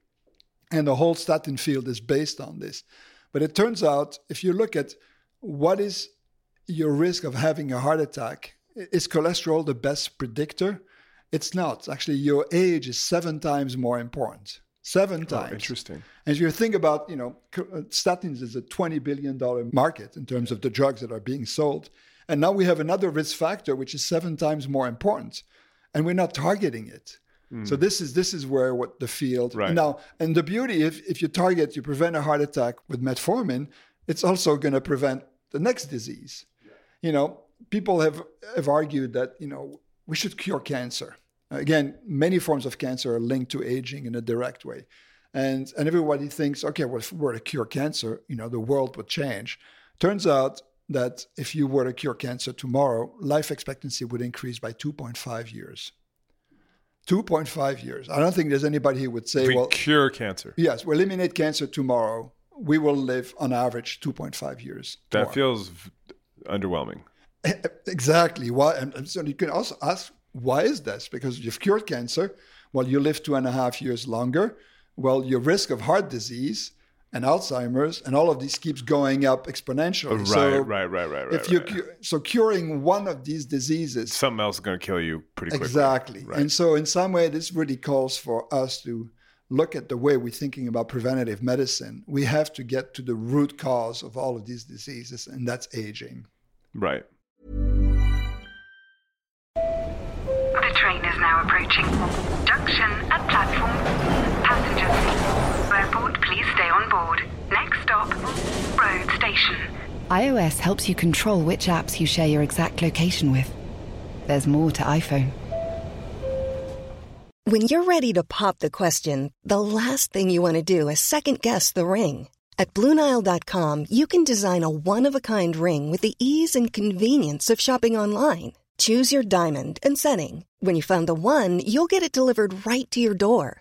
D: And the whole statin field is based on this. But it turns out, if you look at what is your risk of having a heart attack, is cholesterol the best predictor? It's not. Actually, your age is seven times more important. Seven times.
E: interesting.
D: And if you think about, you know, uh, statins is a $20 billion market in terms of the drugs that are being sold. And now we have another risk factor, which is seven times more important. And we're not targeting it. So mm. this is this is where what the field
E: Right.
D: now and the beauty if if you target you prevent a heart attack with metformin, it's also going to prevent the next disease. You know, people have have argued that you know we should cure cancer. Again, many forms of cancer are linked to aging in a direct way, and and everybody thinks, okay, well, if we were to cure cancer, you know, the world would change. Turns out that if you were to cure cancer tomorrow, life expectancy would increase by 2.5 years. 2.5 years. I don't think there's anybody who would say,
E: we
D: well,
E: cure cancer.
D: yes, we eliminate cancer tomorrow. We will live on average 2.5 years.
E: That
D: more.
E: feels v- underwhelming.
D: Eh, eh, exactly why. And and so you can also ask, why is this? Because you've cured cancer. Well, you live two and a half years longer. Well, your risk of heart disease and Alzheimer's and all of this keeps going up exponentially.
E: Right,
D: so
E: right, right, right, right.
D: if you
E: right.
D: cu- so curing one of these diseases
E: something else is going to kill you pretty quickly.
D: exactly
E: Right.
D: and so in some way this really calls for us to look at the way we're thinking about preventative medicine we have to get to the root cause of all of these diseases and that's aging
E: right.
F: The train is now approaching. Junction at platform. Passengers. Airport, please stay on board. Next stop, road station.
A: iOS helps you control which apps you share your exact location with. There's more to iPhone.
G: When you're ready to pop the question, the last thing you want to do is second guess the ring. At Bluenile.com, you can design a one of a kind ring with the ease and convenience of shopping online. Choose your diamond and setting. When you find the one, you'll get it delivered right to your door.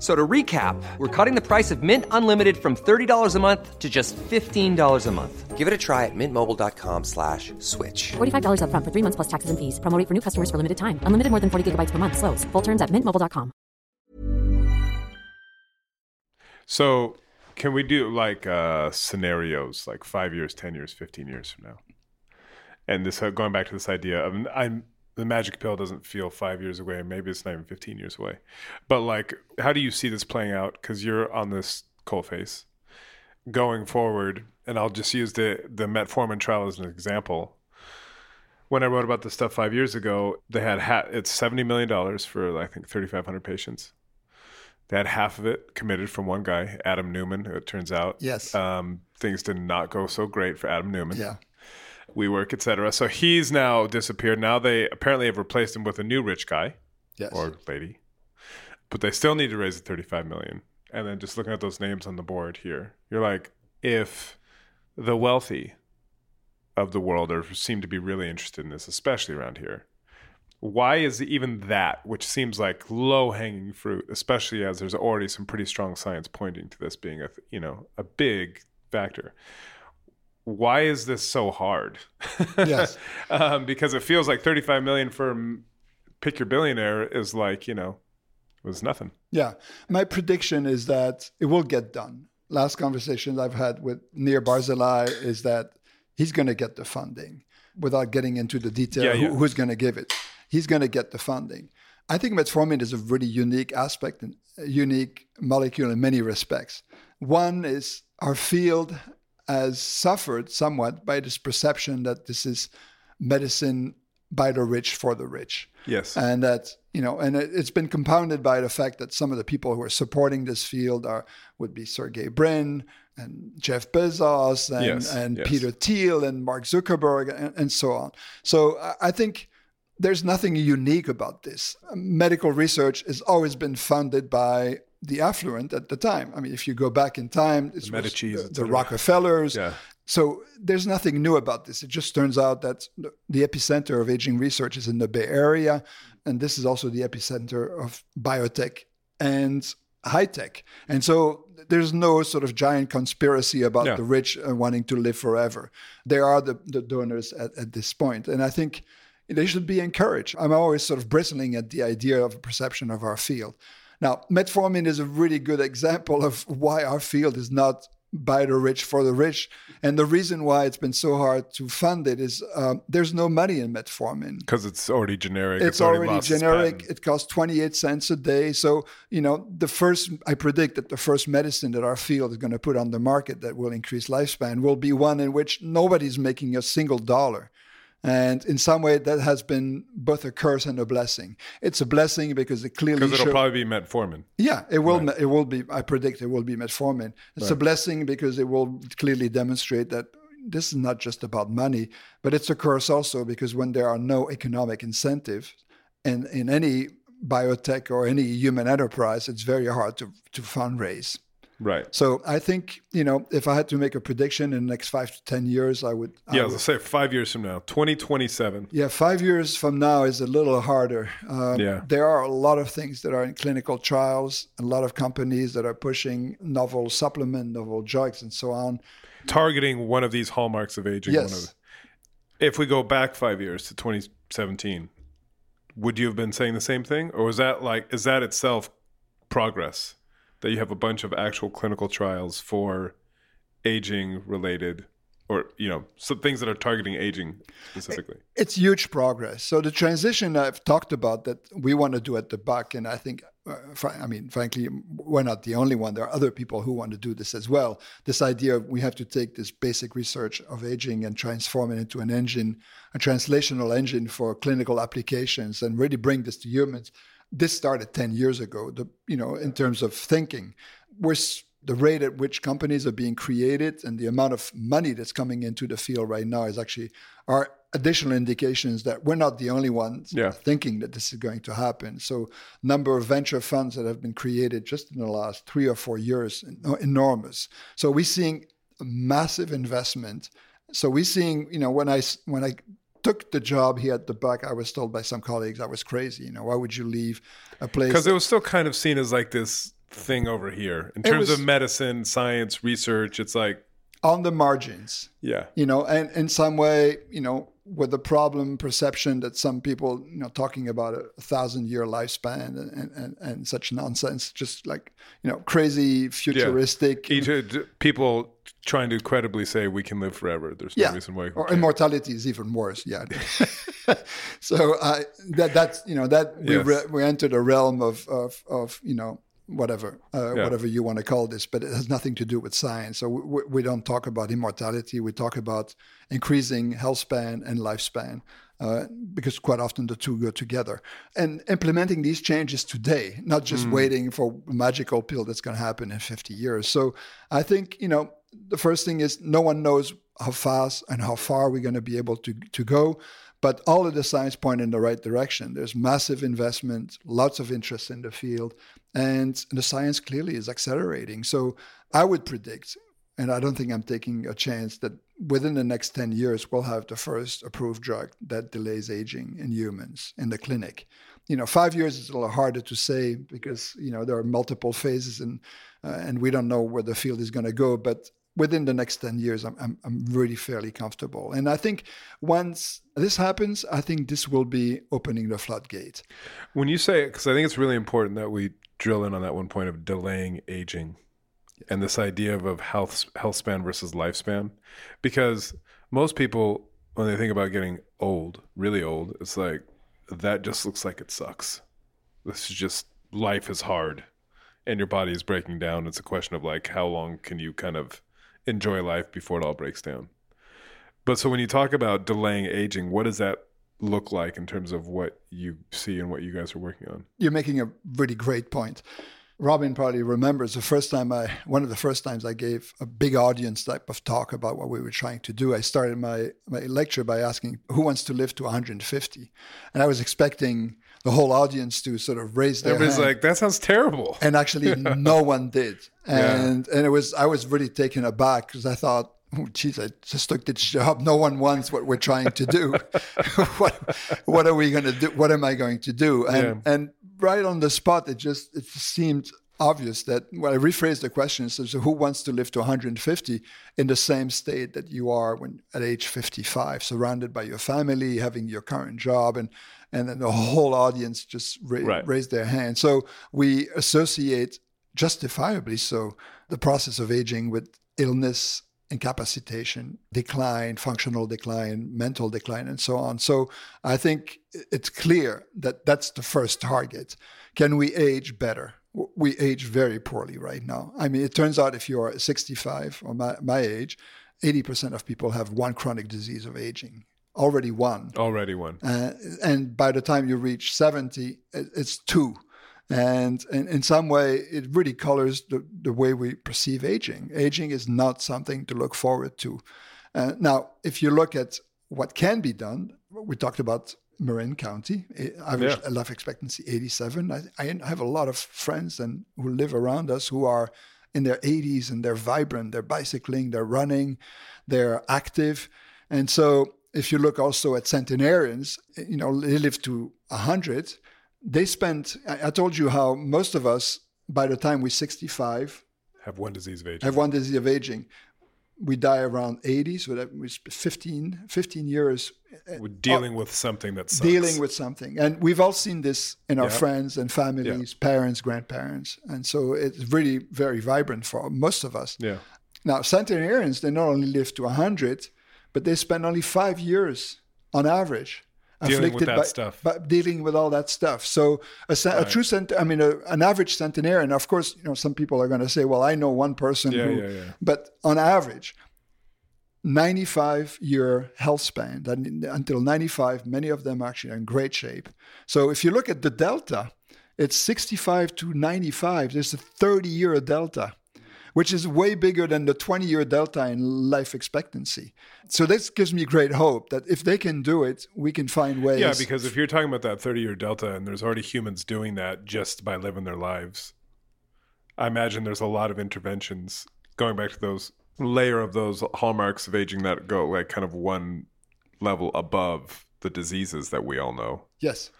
H: F- So to recap, we're cutting the price of Mint Unlimited from $30 a month to just $15 a month. Give it a try at mintmobile.com slash switch.
I: $45 upfront for three months plus taxes and fees. Promo rate for new customers for limited time. Unlimited more than 40 gigabytes per month. Slows. Full terms at mintmobile.com.
E: So, can we do like uh, scenarios, like five years, ten years, fifteen years from now? And this uh, going back to this idea of I'm the magic pill doesn't feel five years away. Maybe it's not even fifteen years away. But like, how do you see this playing out? Because you're on this coal face going forward, and I'll just use the the metformin trial as an example. When I wrote about this stuff five years ago, they had ha- it's seventy million dollars for I think thirty five hundred patients. They had half of it committed from one guy, Adam Neumann. It turns out,
D: Yes.
E: um, things did not go so great for Adam Neumann.
D: yeah
E: WeWork, etc. So he's now disappeared. Now they apparently have replaced him with a new rich guy
D: yes
E: or lady, but they still need to raise the 35 million. And then just looking at those names on the board here, you're like, if the wealthy of the world are seem to be really interested in this, especially around here, why is even that, which seems like low hanging fruit, especially as there's already some pretty strong science pointing to this being a you know a big factor? Why is this so hard?
D: Yes.
E: um, because it feels like 35 million for pick your billionaire is like you know it was nothing.
D: Yeah. My prediction is that it will get done. Last conversations I've had with Nir Barzilai is that he's going to get the funding without getting into the detail
E: Yeah,
D: who- who's going to give it. He's going to get the funding. I think metformin is a really unique aspect and a unique molecule in many respects. One is our field has suffered somewhat by this perception that this is medicine by the rich for the rich
E: Yes.
D: and that you know and it, it's been compounded by the fact that some of the people who are supporting this field are would be Sergey Brin and Jeff Bezos and,
E: Yes,
D: and
E: yes.
D: Peter Thiel and Mark Zuckerberg and, and so on. So I think there's nothing unique about this. Medical research has always been funded by the affluent at the time. I mean, if you go back in time,
E: Medicis,
D: the, the
E: cetera.
D: Rockefellers.
E: Yeah.
D: So there's nothing new about this. It just turns out that the- the epicenter of aging research is in the Bay Area, and this is also the epicenter of biotech and high tech. And so there's no sort of giant conspiracy about
E: Yeah.
D: the rich uh, wanting to live forever. They are the, the donors at, at this point. And I think they should be encouraged. I'm always sort of bristling at the idea of a perception of our field. Now, metformin is a really good example of why our field is not by the rich for the rich. And the reason why it's been so hard to fund it is uh, there's no money in metformin.
E: Because it's already generic.
D: It's, already, generic. It costs 28 cents a day. So, you know, the first, I predict that the first medicine that our field is going to put on the market that will increase lifespan will be one in which nobody's making a single dollar. And in some way, that has been both a curse and a blessing. It's a blessing because it clearly
E: because it'll
D: show-
E: probably be metformin.
D: yeah, it will. It will be. I predict it will be metformin. It's a blessing because it will clearly demonstrate that this is not just about money, but it's a curse also because when there are no economic incentives, and in any biotech or any human enterprise, it's very hard to to fundraise.
E: Right.
D: So I think you know if I had to make a prediction in the next five to ten years, I would.
E: Yeah, I
D: would-
E: let's say five years from now, 2027.
D: yeah, five years from now is a little harder. Um,
E: Yeah.
D: There are a lot of things that are in clinical trials, a lot of companies that are pushing novel supplement, novel drugs, and so on.
E: Targeting one of these hallmarks of aging.
D: Yes.
E: of, if we go back five years to 2017, would you have been saying the same thing? Or was that like, is that itself progress? That you have a bunch of actual clinical trials for aging related or, you know, some things that are targeting aging specifically?
D: It's huge progress. So the transition I've talked about that we want to do at the Buck and I think, uh, I mean, frankly, we're not the only one. There are other people who want to do this as well. This idea of we have to take this basic research of aging and transform it into an engine, a translational engine for clinical applications, and really bring this to humans. This started ten years ago. The you know, in terms of thinking, we're the rate at which companies are being created and the amount of money that's coming into the field right now is actually are additional indications that we're not the only ones
E: Yeah.
D: thinking that this is going to happen. So number of venture funds that have been created just in the last three or four years, en- uh, enormous. So we're seeing massive investment. So we're seeing, you know, when I when I took the job here at the Buck, I was told by some colleagues I was crazy. You know, why would you leave a place?
E: Because it was still kind of seen as like this thing over here in terms
D: was-
E: of medicine, science, research. It's like,
D: on the margins.
E: yeah.
D: you know and in some way you know with the problem perception that some people you know talking about a, thousand year lifespan and, and, and, such nonsense just like you know crazy futuristic
E: Each, uh, people trying to credibly say we can live forever. There's no
D: yeah
E: reason why. we
D: or
E: can't.
D: immortality is even worse yeah so uh, that that's you know that we
E: Yes.
D: re- we entered a realm of of of you know whatever uh,
E: Yeah.
D: whatever you want to call this but it has nothing to do with science. So we, we don't talk about immortality. We talk about increasing health span and lifespan uh, because quite often the two go together. And implementing these changes today not just waiting for a magical pill that's going to happen in 50 years. So i think you know the first thing is no one knows how fast and how far we're going to be able to, to go but all of the signs point in the right direction. There's massive investment, lots of interest in the field, and the science clearly is accelerating. So I would predict, and I don't think I'm taking a chance, that within the next 10 years, we'll have the first approved drug that delays aging in humans in the clinic. You know, five years is a little harder to say because, you know, there are multiple phases and, uh, and we don't know where the field is going to go. But within the next 10 years, I'm, I'm, I'm really fairly comfortable. And I think once this happens, I think this will be opening the floodgate.
E: When you say, because I think it's really important that we drill in on that one point of delaying aging and this idea of, of health health span versus lifespan, because most people when they think about getting old, really old, it's like that just looks like it sucks. This is just life is hard, and your body is breaking down. It's a question of like how long can you kind of enjoy life before it all breaks down. But so when you talk about delaying aging, what does that look like in terms of what you see and what you guys are working on?
D: You're making a really great point. Robin probably remembers the first time I, one of the first times I gave a big audience type of talk about what we were trying to do. I started my, my lecture by asking, who wants to live to 150? And I was expecting the whole audience to sort of raise their
E: Everybody's
D: hand.
E: like, that sounds terrible.
D: and actually no one did
E: Yeah.
D: and and it was i was really taken aback because i thought Oh, geez i just took this job. No one wants what we're trying to do. What what are we going to do? What am i going to do? And
E: Yeah.
D: and right on the spot it just it seemed obvious that when i rephrased the question. So, so who wants to live to 150 in the same state that you are when at age 55 surrounded by your family having your current job? And and then the whole audience just ra-
E: Right.
D: raised their hand. So we associate justifiably so the process of aging with illness, incapacitation, decline, functional decline, mental decline, and so on. So I think it's clear that that's the first target. Can we age better? We age very poorly right now. I mean, it turns out if you're 65 or my, my age, 80% of people have one chronic disease of aging already one.
E: Already one.
D: Uh, and by the time you reach 70, it's two. And in, in some way, it really colors the, the way we perceive aging. Aging is not something to look forward to. Uh, now, if you look at what can be done, we talked about Marin County, average yeah. life expectancy 87. I, I have a lot of friends and who live around us who are in their 80s and they're vibrant, they're bicycling, they're running, they're active. And so if you look also at centenarians, you know, they live to 100. They spend, I told you how most of us, by the time we're 65,
E: have one disease of aging.
D: Have one disease of aging. We die around 80, so that was 15, 15 years.
E: Uh, we're dealing uh, with something that's
D: dealing with something, and we've all seen this in our yeah. friends and families, yeah. parents, grandparents, and so it's really very vibrant for most of us.
E: Yeah.
D: Now, centenarians, they not only live to 100, but they spend only five years on average
E: dealing with that by, stuff,
D: by dealing with all that stuff. So a, right. true cent, I mean, a, an average centenarian. Of course, you know, some people are going to say, "Well, I know one person
E: yeah,
D: who,"
E: yeah, yeah.
D: but on average, 95 year health span. until 95, many of them actually are in great shape. So if you look at the delta, it's 65 to 95. There's a 30 year delta which is way bigger than the 20 year delta in life expectancy. So this gives me great hope that if they can do it, we can find ways.
E: Yeah, because if you're talking about that 30 year delta and there's already humans doing that just by living their lives, I imagine there's a lot of interventions going back to those layer of those hallmarks of aging that go like kind of one level above the diseases that we all know.
D: Yes.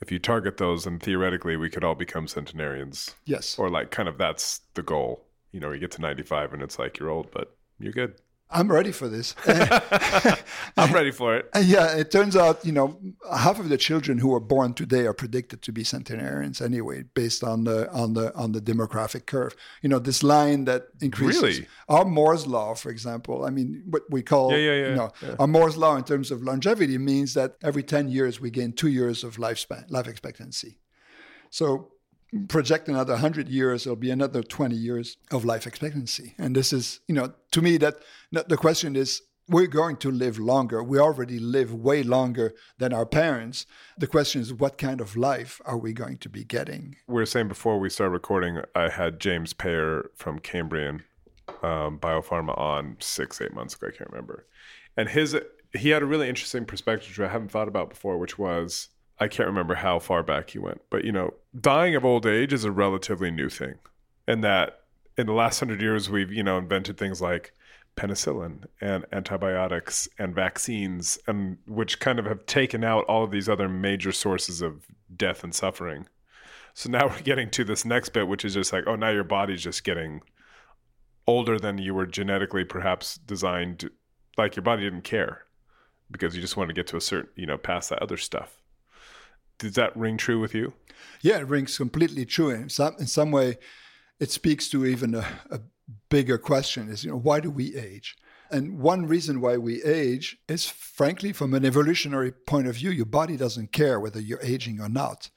E: If you target those, and theoretically, we could all become centenarians.
D: Yes.
E: Or like kind of that's the goal you know, you get to 95 and it's like you're old, but you're good.
D: I'm ready for this.
E: I'm ready for it.
D: Yeah, it turns out, you know, half of the children who are born today are predicted to be centenarians anyway, based on the on the on the demographic curve. You know, this line that increases.
E: Really?
D: Our Moore's law, for example. I mean, what we call,
E: yeah, yeah, yeah,
D: you know,
E: yeah.
D: our Moore's law in terms of longevity means that every 10 years we gain two years of lifespan, life expectancy. So project another 100 years it'll be another 20 years of life expectancy. And this is you know to me that the question is we're going to live longer. We already live way longer than our parents. The question is what kind of life are we going to be getting?
E: We were saying before we started recording i had James Peyer from cambrian um, biopharma on six eight months ago. I can't remember. And his he had a really interesting perspective which i haven't thought about before which was I can't remember how far back he went, but you know, dying of old age is a relatively new thing. And that in the last hundred years, we've, you know, invented things like penicillin and antibiotics and vaccines, and which kind of have taken out all of these other major sources of death and suffering. So now we're getting to this next bit, which is just like, oh, now your body's just getting older than you were genetically perhaps designed. Like your body didn't care because you just wanted to get to a certain, you know, past that other stuff does that ring true with you?
D: Yeah, it rings completely true. In some in some way, it speaks to even a, a bigger question: is you know why do we age? And one reason why we age is, frankly, from an evolutionary point of view, your body doesn't care whether you're aging or not,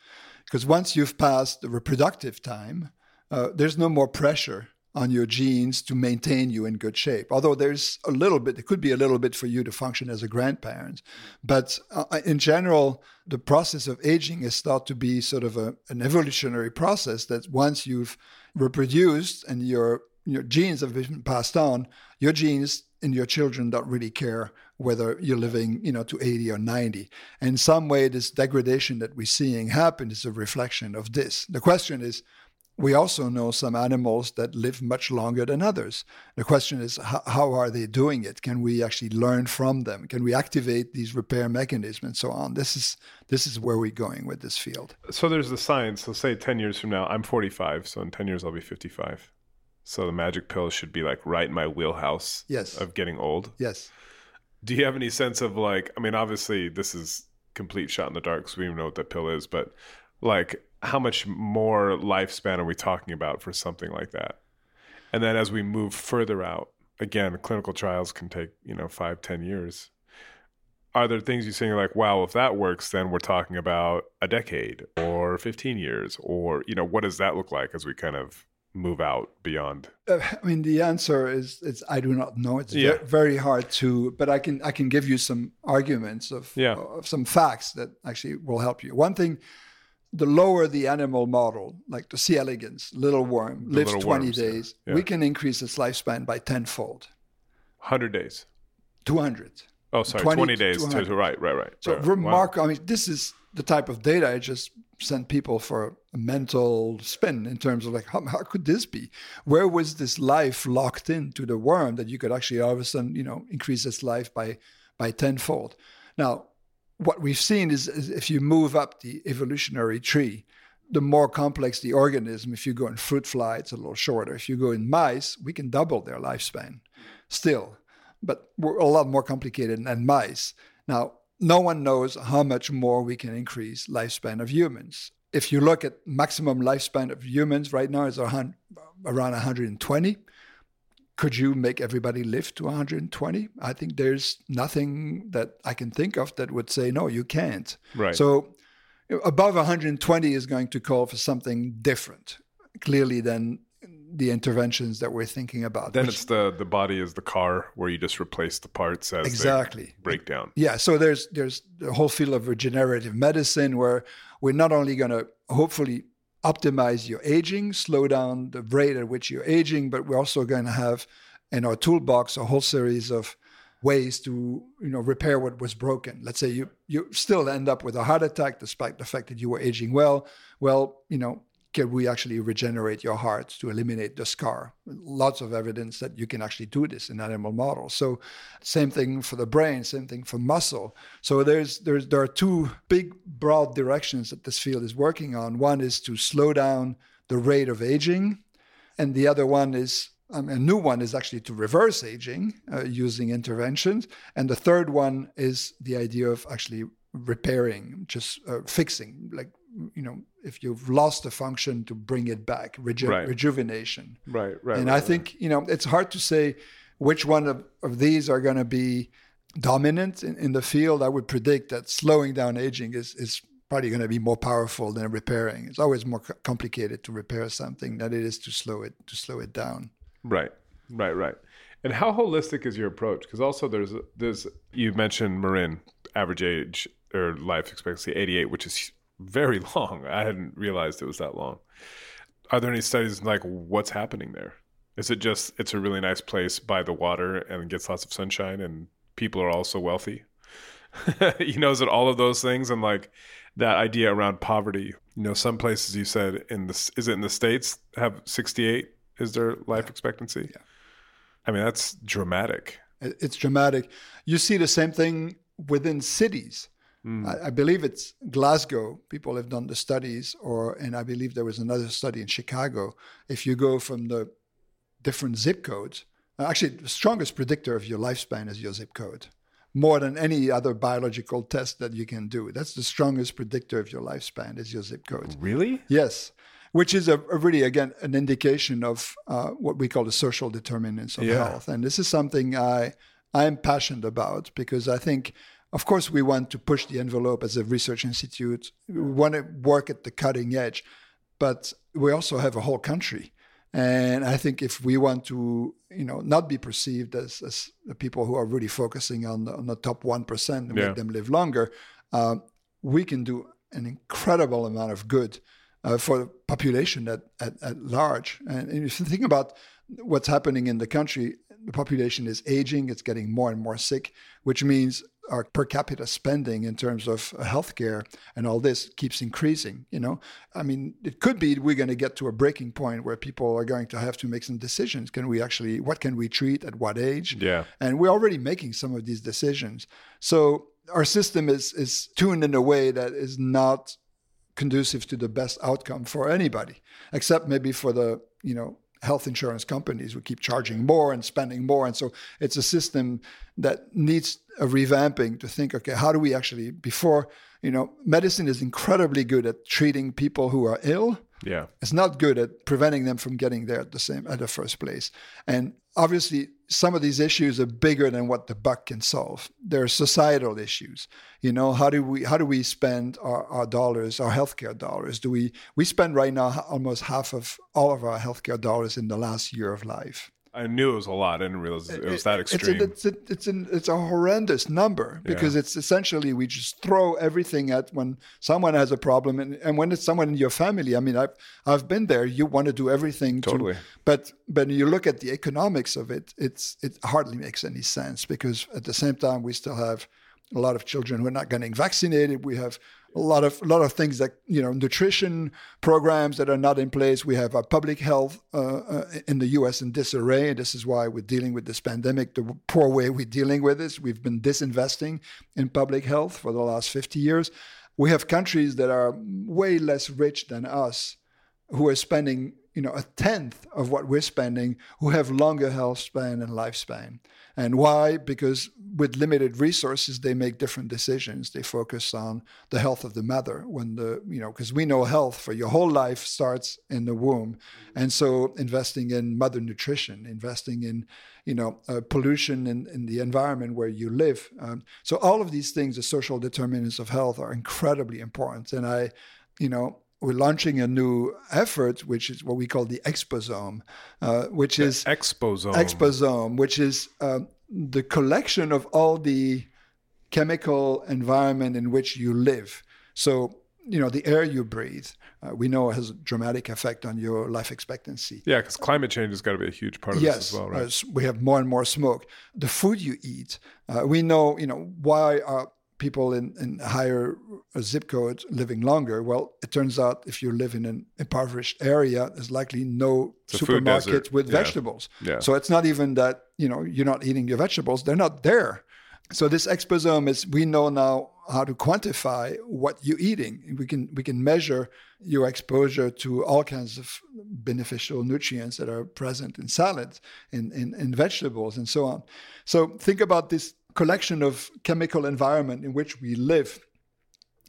D: because once you've passed the reproductive time, uh, there's no more pressure on your genes to maintain you in good shape. Although there's a little bit, it could be a little bit for you to function as a grandparent. But uh, in general, the process of aging is thought to be sort of a, an evolutionary process that once you've reproduced and your your genes have been passed on, your genes and your children don't really care whether you're living, you know, to 80 or 90. And in some way, this degradation that we're seeing happen is a reflection of this. The question is, we also know some animals that live much longer than others. The question is, how, how, are they doing it? Can we actually learn from them? Can we activate these repair mechanisms and so on? This is this is where we're going with this field.
E: So there's the science. So say 10 years from now, I'm 45. So in 10 years, I'll be 55. So the magic pill should be like right in my wheelhouse
D: yes.
E: of getting old.
D: Yes.
E: Do you have any sense of like, I mean, obviously this is complete shot in the dark because we don't know what that pill is, but like how much more lifespan are we talking about for something like that? And then as we move further out, again, clinical trials can take, you know, five, ten years. Are there things you say like, wow, if that works, then we're talking about a decade or 15 years? Or, you know, what does that look like as we kind of move out beyond?
D: Uh, I mean, the answer is it's I do not know. It's
E: Yeah.
D: very hard to, but I can I can give you some arguments of,
E: Yeah.
D: of some facts that actually will help you. One thing, the lower the animal model, like the C. elegans, little worm,
E: The
D: lives
E: little
D: 20
E: worms,
D: days,
E: Yeah.
D: we can increase its lifespan by tenfold,
E: 100 days.
D: 200.
E: Oh, sorry,
D: 20
E: 20, days. To, to, right, right, right.
D: So
E: right, right. Wow.
D: remarkable. I mean, this is the type of data I just sent people for a mental spin in terms of like, how, how could this be? Where was this life locked into the worm that you could actually all of a sudden, you know, increase its life by by tenfold? Now, what we've seen is, is if you move up the evolutionary tree, the more complex the organism, if you go in fruit fly, it's a little shorter. If you go in mice, we can double their lifespan still, but we're a lot more complicated than mice. Now, no one knows how much more we can increase lifespan of humans. If you look at maximum lifespan of humans right now is around 120. Could you make everybody live to 120? I think there's nothing that I can think of that would say no, you can't.
E: Right.
D: So above 120 is going to call for something different, clearly than the interventions that we're thinking about.
E: Then
D: which-
E: it's the the body is the car where you just replace the parts as
D: Exactly.
E: they break down.
D: Yeah, so there's there's the whole field of regenerative medicine where we're not only going to hopefully optimize your aging, slow down the rate at which you're aging, but we're also going to have in our toolbox a whole series of ways to you know repair what was broken. Let's say you you still end up with a heart attack despite the fact that you were aging well. Well, you know, can we actually regenerate your heart to eliminate the scar? Lots of evidence that you can actually do this in animal models. So, same thing for the brain, same thing for muscle. So there's there's there are two big broad directions that this field is working on. One is to slow down the rate of aging, and the other one is um, a new one is actually to reverse aging uh, using interventions, and the third one is the idea of actually repairing, just uh, fixing, like you know, if you've lost a function to bring it back, reju-
E: Right.
D: rejuvenation.
E: Right, right.
D: and
E: right,
D: I
E: right.
D: think you know it's hard to say which one of, of these are going to be dominant in, in the field. I would predict that slowing down aging is is probably going to be more powerful than repairing. It's always more co- complicated to repair something than it is to slow it to slow it down.
E: Right, right, right. And how holistic is your approach? Because also there's there's you mentioned Marin average age or life expectancy 88, which is very long. I hadn't realized it was that long. Are there any studies like what's happening there? Is it just it's a really nice place by the water and gets lots of sunshine and people are also wealthy? you know, is it all of those things and like that idea around poverty? You know, some places you said in the is it in the states have 68 is their life expectancy?
D: Yeah.
E: I mean, that's dramatic.
D: It's dramatic. You see the same thing within cities. I, I believe it's Glasgow. People have done the studies, or and I believe there was another study in Chicago. If you go from the different zip codes, uh, actually, the strongest predictor of your lifespan is your zip code, more than any other biological test that you can do. That's the strongest predictor of your lifespan is your zip code.
E: Really?
D: Yes, which is a, a really again an indication of uh, what we call the social determinants of
E: Yeah.
D: health, and this is something I I am passionate about because I think, of course, we want to push the envelope as a research institute. We want to work at the cutting edge, but we also have a whole country. And I think if we want to, you know, not be perceived as, as the people who are really focusing on the, on the top one percent and
E: Yeah.
D: make them live longer, um, we can do an incredible amount of good uh, for the population at, at, at large. And if you think about what's happening in the country, the population is aging, it's getting more and more sick, which means our per capita spending in terms of uh, healthcare and all this keeps increasing. You know, I mean, it could be we're going to get to a breaking point where people are going to have to make some decisions. Can we actually, what can we treat at what age?
E: Yeah.
D: And we're already making some of these decisions. So our system is is tuned in a way that is not conducive to the best outcome for anybody, except maybe for the you know health insurance companies would keep charging more and spending more. And so it's a system that needs a revamping to think, okay, how do we actually before you know medicine is incredibly good at treating people who are ill.
E: Yeah.
D: It's not good at preventing them from getting there at the same at the first place. And obviously some of these issues are bigger than what the Buck can solve. There are societal issues. You know, how do we how do we spend our, our dollars, our healthcare dollars? Do we we spend right now almost half of all of our healthcare dollars in the last year of life?
E: I knew it was a lot. I didn't realize it was that extreme.
D: It's a, it's a, it's, an, it's a horrendous number because
E: Yeah.
D: it's essentially we just throw everything at when someone has a problem and, and when it's someone in your family. I mean, I've I've been there. You want to do everything
E: Totally.
D: to, but but when you look at the economics of it, it's it hardly makes any sense because at the same time we still have a lot of children who are not getting vaccinated. We have a lot of a lot of things that you know nutrition programs that are not in place. We have our public health uh, uh, in the U.S. in disarray, and this is why we're dealing with this pandemic the poor way we're dealing with this. We've been disinvesting in public health for the last 50 years. We have countries that are way less rich than us who are spending you know a tenth of what we're spending who have longer health span and lifespan and why? Because with limited resources they make different decisions. They focus on the health of the mother when the you know because we know health for your whole life starts in the womb. And so investing in mother nutrition investing in you know uh, pollution in, in the environment where you live um, so all of these things the social determinants of health are incredibly important. And i you know we're launching a new effort, which is what we call the exposome, uh, which is
E: exposome.
D: exposome, which is uh, the collection of all the chemical environment in which you live. So, you know, the air you breathe, uh, we know has a dramatic effect on your life expectancy.
E: Yeah, because climate change has got to be a huge part of
D: yes,
E: this as well, right?
D: uh, we have more and more smoke. The food you eat, uh, we know, you know, why are people in, in higher uh, zip codes living longer? Well, it turns out if you live in an impoverished area, there's likely no
E: It's a food desert.
D: supermarket with
E: Yeah.
D: vegetables.
E: Yeah.
D: So it's not even that, you know, you're not eating your vegetables, they're not there. So this exposome is we know now how to quantify what you're eating. We can we can measure your exposure to all kinds of beneficial nutrients that are present in salads, in, in, in vegetables, and so on. So think about this collection of chemical environment in which we live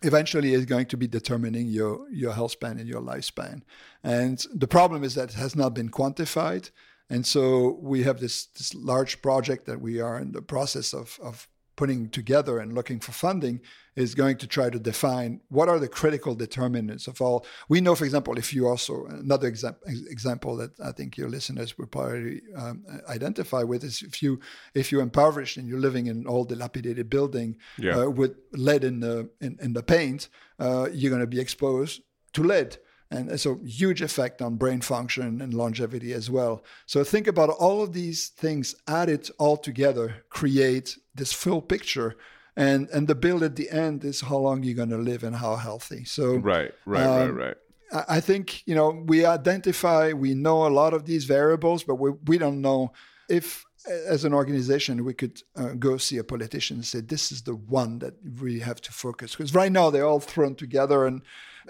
D: eventually is going to be determining your, your health span and your lifespan. And the problem is that it has not been quantified. And so we have this, this large project that we are in the process of, of putting together and looking for funding is going to try to define what are the critical determinants of all. We know, for example, if you also, another exam- example that I think your listeners will probably um, identify with is if, you, if you're impoverished and you're living in an old dilapidated building
E: Yeah.
D: uh, with lead in the, in, in the paint, uh, you're going to be exposed to lead. And it's a huge effect on brain function and longevity as well. So think about all of these things added all together, create this full picture. And, and the bill at the end is how long you're going to live and how healthy. So
E: right, right,
D: um,
E: right, right.
D: I I think you know we identify, we know a lot of these variables, but we we don't know if, as an organization, we could uh, go see a politician and say this is the one that we have to focus. Because right now they're all thrown together, and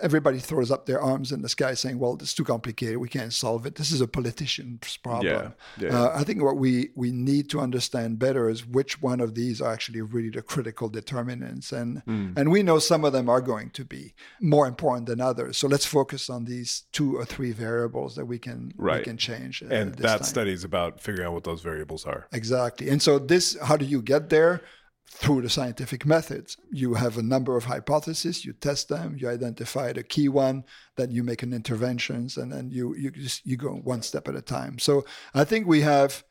D: everybody throws up their arms in the sky, saying, "Well, it's too complicated. We can't solve it. This is a politician's problem."
E: Yeah, yeah.
D: Uh, I think what we we need to understand better is which one of these are actually really the critical determinants, and
E: Hmm.
D: and we know some of them are going to be more important than others. So let's focus on these two or three variables that we can we can change. uh,
E: And that
D: time.
E: study is about figuring out what those variables are.
D: Exactly. And so this, how do you get there? Through the scientific methods. You have a number of hypotheses, you test them, you identify the key one, then you make an interventions, and then you you just you go one step at a time. So I think we have.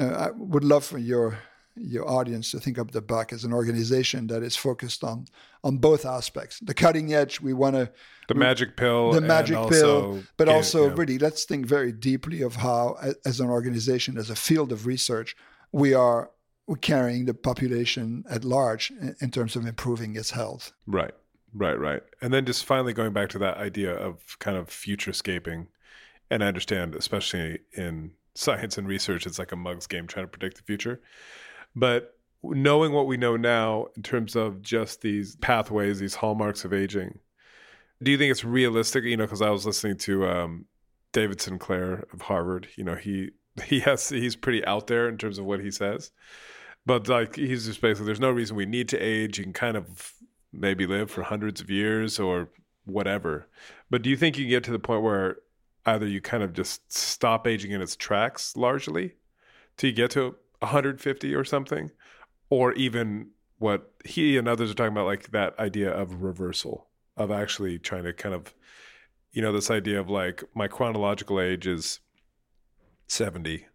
D: Uh, I would love for your your audience to think of the Buck as an organization that is focused on on both aspects. The cutting edge, we want to
E: The magic pill.
D: the
E: and
D: magic
E: also
D: pill, but
E: get-
D: also
E: yeah.
D: really let's think very deeply of how, as an organization, as a field of research, we're carrying the population at large in, terms of improving its health.
E: Right, right, right. And then just finally going back to that idea of kind of futurescaping. And I understand, especially in science and research, it's like a mug's game trying to predict the future. But knowing what we know now in terms of just these pathways, these hallmarks of aging, do you think it's realistic? You know, because I was listening to um, David Sinclair of Harvard. You know, he he he's pretty out there in terms of what he says, but like he's just basically there's no reason we need to age. You can kind of maybe live for hundreds of years or whatever. But do you think you get to the point where either you kind of just stop aging in its tracks largely? to get to 150 or something, or even what he and others are talking about, like that idea of reversal, of actually trying to kind of, you know, this idea of like my chronological age is 70,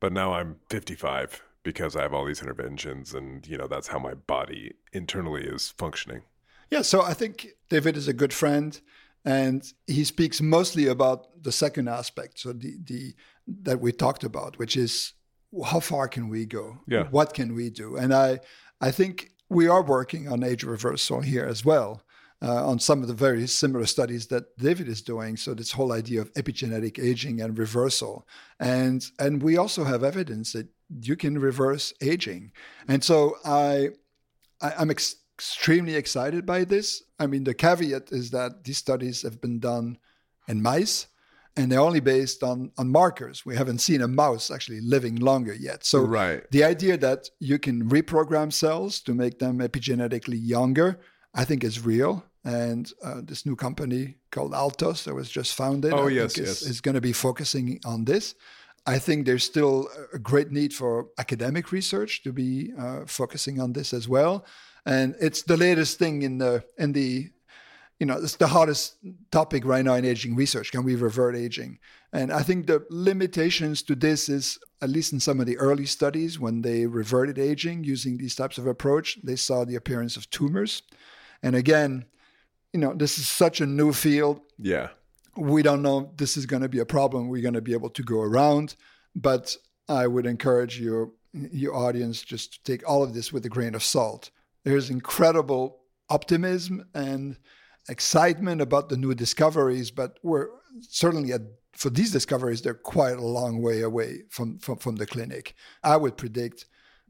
E: but now I'm 55 because I have all these interventions, and you know that's how my body internally is functioning.
D: Yeah, so I think David is a good friend, and he speaks mostly about the second aspect, so the the that we talked about, which is how far can we go?
E: Yeah.
D: What can we do? And I I think we are working on age reversal here as well. Uh, on some of the very similar studies that David is doing. So this whole idea of epigenetic aging and reversal, and and we also have evidence that you can reverse aging. And so I, I am ex- extremely excited by this. I mean, the caveat is that these studies have been done in mice and they're only based on, on markers. We haven't seen a mouse actually living longer yet. So
E: Right.
D: the idea that you can reprogram cells to make them epigenetically younger, I think is real. And uh, this new company called Altos that was just founded,
E: Oh,
D: I
E: yes,
D: think is,
E: yes.
D: is going to be focusing on this. I think there's still a great need for academic research to be uh, focusing on this as well. And it's the latest thing in the in the you know, it's the hottest topic right now in aging research. Can we revert aging? And I think the limitations to this is, at least in some of the early studies, when they reverted aging using these types of approach, they saw the appearance of tumors. And again, you know, this is such a new field.
E: Yeah.
D: we don't know if this is going to be a problem we're going to be able to go around but i would encourage your your audience just to take all of this with a grain of salt. There's incredible optimism and excitement about the new discoveries but we're certainly at, for these discoveries they're quite a long way away from, from from the clinic. I would predict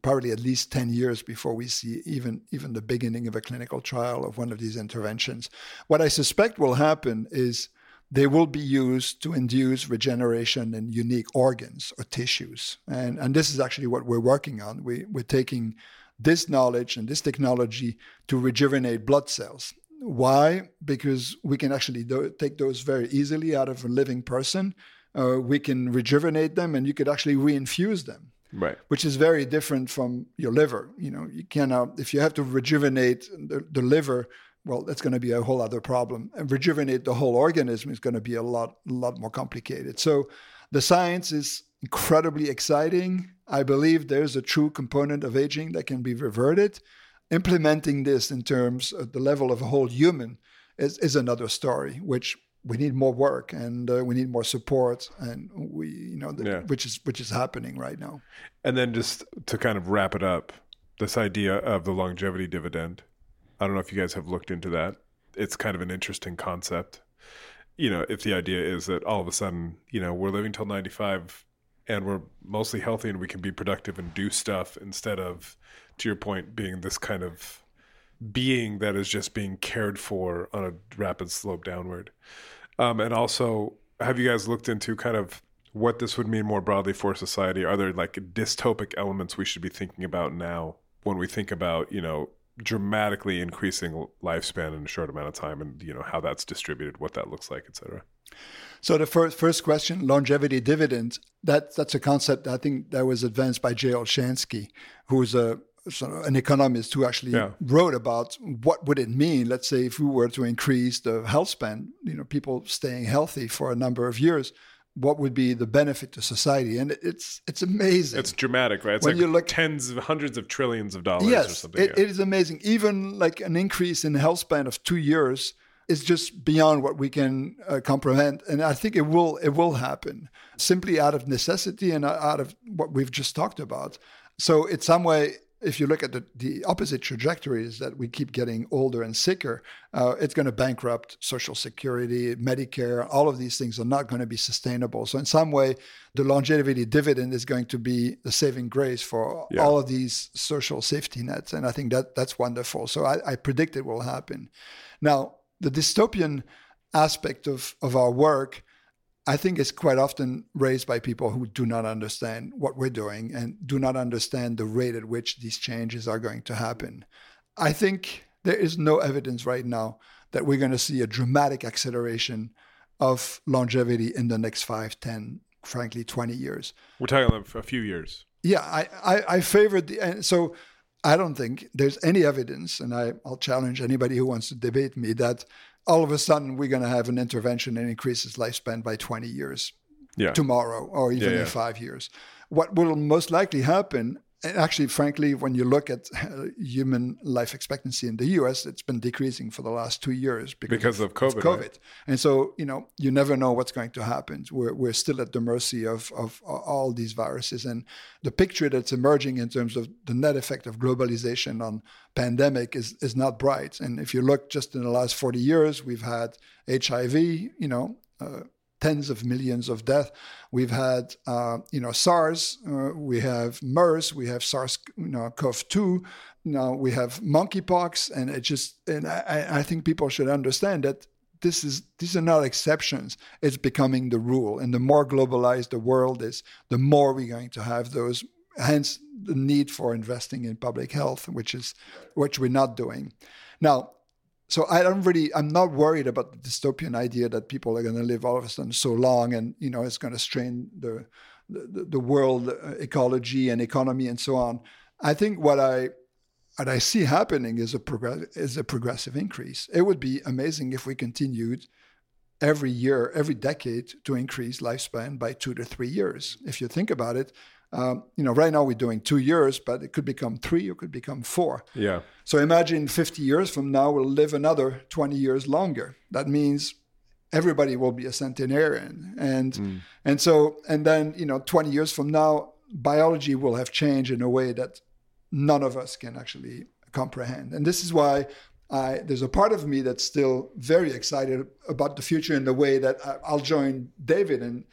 D: probably at least 10 years before we see even even the beginning of a clinical trial of one of these interventions what i suspect will happen is they will be used to induce regeneration in unique organs or tissues. And, and this is actually what we're working on. We, we're taking this knowledge and this technology to rejuvenate blood cells. Why? Because we can actually do, take those very easily out of a living person. Uh, we can rejuvenate them and you could actually reinfuse them
E: Right.
D: which is very different from your liver. You know, you cannot if you have to rejuvenate the, the liver, well, that's going to be a whole other problem. And rejuvenate the whole organism is going to be a lot, lot more complicated. So, the science is incredibly exciting. I believe there's a true component of aging that can be reverted. Implementing this in terms of the level of a whole human is, is another story, which we need more work and uh, we need more support, and we, you know, the,
E: Yeah.
D: which is which is happening right now.
E: And then just to kind of wrap it up, this idea of the longevity dividend. I don't know if you guys have looked into that. It's kind of an interesting concept. You know, if the idea is that all of a sudden, you know, we're living till 95 and we're mostly healthy and we can be productive and do stuff instead of, to your point, being this kind of being that is just being cared for on a rapid slope downward. Um, and also, have you guys looked into kind of what this would mean more broadly for society? Are there like dystopic elements we should be thinking about now when we think about, you know, dramatically increasing lifespan in a short amount of time and, you know, how that's distributed, what that looks like, et cetera?
D: So the first first question, longevity dividend, that that's a concept I think that was advanced by J. Olshansky, who's a sort of an economist who actually
E: Yeah.
D: wrote about what would it mean, let's say, if we were to increase the health span, you know, people staying healthy for a number of years, what would be the benefit to society? And it's it's amazing.
E: It's dramatic, right? It's
D: When
E: like
D: you look-
E: tens of hundreds of trillions of dollars or
D: yes,
E: something.
D: it,
E: yeah.
D: it is amazing. Even like an increase in health span of two years is just beyond what we can uh, comprehend, and I think it will it will happen simply out of necessity and out of what we've just talked about. So, in some way, if you look at the, the opposite trajectories that we keep getting older and sicker, uh, it's going to bankrupt Social Security, Medicare. All of these things are not going to be sustainable. So, in some way, the longevity dividend is going to be the saving grace for
E: Yeah.
D: all of these social safety nets, and I think that that's wonderful. So, I, I predict it will happen. Now, the dystopian aspect of of our work. I think is quite often raised by people who do not understand what we're doing and do not understand the rate at which these changes are going to happen. I think there is no evidence right now that we're going to see a dramatic acceleration of longevity in the next 5, 10, frankly, 20 years.
E: We're talking a few years.
D: Yeah, I, I, I favored the, and so I don't think there's any evidence, and I, I'll challenge anybody who wants to debate me, that all of a sudden we're going to have an intervention that increases lifespan by 20 years
E: Yeah.
D: tomorrow or even
E: Yeah, yeah.
D: in five years. What will most likely happen, and actually, frankly, when you look at uh, human life expectancy in the US, it's been decreasing for the last two years because,
E: Because of COVID,
D: COVID.
E: right?
D: And so, you know, you never know what's going to happen. We're, we're still at the mercy of, of all these viruses. And the picture that's emerging in terms of the net effect of globalization on pandemic is, is not bright. And if you look just in the last 40 years, we've had HIV, you know, uh, tens of millions of deaths. We've had, uh, you know, SARS. Uh, we have MERS. We have SARS, you know, CoV-2. Now we have monkeypox, and it just. And I, I think people should understand that this is these are not exceptions. It's becoming the rule, and the more globalized the world is, the more we're going to have those. Hence, the need for investing in public health, which is which we're not doing. Now, so I don't really, I'm not worried about the dystopian idea that people are going to live all of a sudden so long, and you know it's going to strain the the, the world uh, ecology and economy and so on. I think what I what I see happening is a progress is a progressive increase. It would be amazing if we continued every year, every decade to increase lifespan by two to three years. If you think about it, um, you know, right now we're doing two years, but it could become three, it could become four.
E: Yeah.
D: So imagine 50 years from now, we'll live another 20 years longer. That means everybody will be a centenarian. And and so and then, you know, 20 years from now, biology will have changed in a way that none of us can actually comprehend. And this is why I, there's a part of me that's still very excited about the future in the way that I, I'll join David and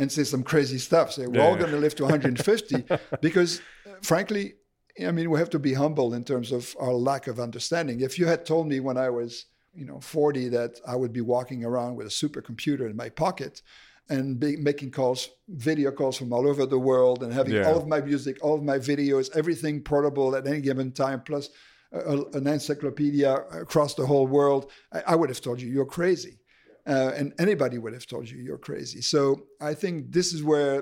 D: and say some crazy stuff. Say we're all going to live to 150 because, uh, frankly, I mean we have to be humble in terms of our lack of understanding. If you had told me when I was you know 40 that I would be walking around with a supercomputer in my pocket and be making calls, video calls from all over the world, and having
E: Yeah.
D: all of my music, all of my videos, everything portable at any given time, plus a- an encyclopedia across the whole world, I, I would have told you you're crazy. Uh, and anybody would have told you you're crazy. So I think this is where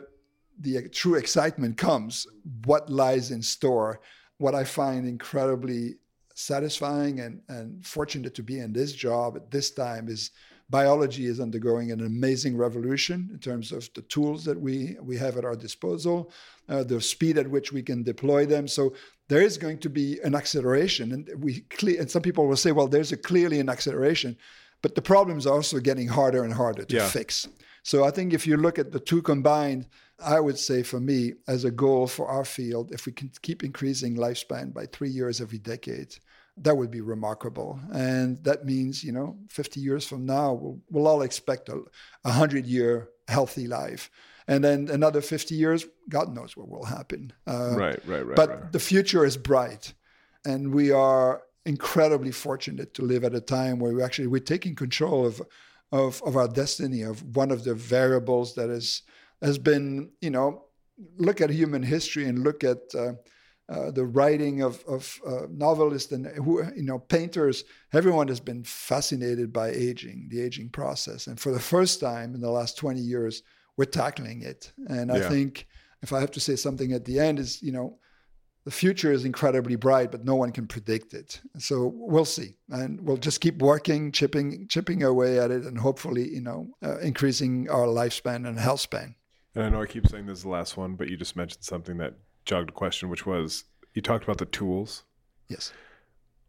D: the true excitement comes. What lies in store? What I find incredibly satisfying and, and fortunate to be in this job at this time is biology is undergoing an amazing revolution in terms of the tools that we, we have at our disposal, uh, the speed at which we can deploy them. So there is going to be an acceleration, and we and some people will say, well, there's a clearly an acceleration, but the problems are also getting harder and harder to
E: Yeah.
D: fix. So I think if you look at the two combined, I would say for me, as a goal for our field, if we can keep increasing lifespan by three years every decade, that would be remarkable. And that means, you know, 50 years from now, we'll, we'll all expect a, a 100 year healthy life. And then another 50 years, God knows what will happen. Uh,
E: Right, right, right,
D: But
E: right.
D: the future is bright. And we are incredibly fortunate to live at a time where we actually, we're taking control of, of, of our destiny, of one of the variables that is, has been, you know, look at human history and look at uh, uh, the writing of, of uh, novelists and who, you know, painters. Everyone has been fascinated by aging, the aging process. And for the first time in the last 20 years, we're tackling it. And I think if I have to say something at the end is, you know, the future is incredibly bright, but no one can predict it. So we'll see, and we'll just keep working, chipping, chipping away at it, and hopefully, you know, uh, increasing our lifespan and health span.
E: And I know I keep saying this is the last one, but you just mentioned something that jogged a question, which was you talked about the tools.
D: Yes.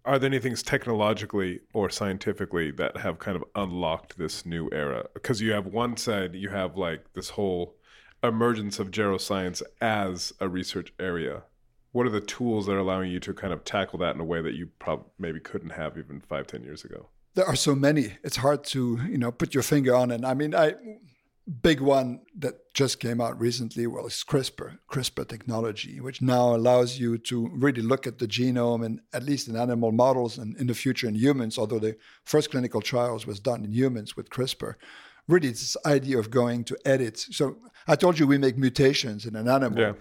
E: Are there any things technologically or scientifically that have kind of unlocked this new era? Because you have one side, you have like this whole emergence of geroscience as a research area. What are the tools that are allowing you to kind of tackle that in a way that you probably maybe couldn't have even five, ten years ago?
D: There are so many. It's hard to, you know, put your finger on it. I mean, I big one that just came out recently was CRISPR, CRISPR technology, which now allows you to really look at the genome and at least in animal models and in the future in humans, although the first clinical trials was done in humans with CRISPR. Really, it's this idea of going to edit. So I told you we make mutations in an animal.
E: Yeah.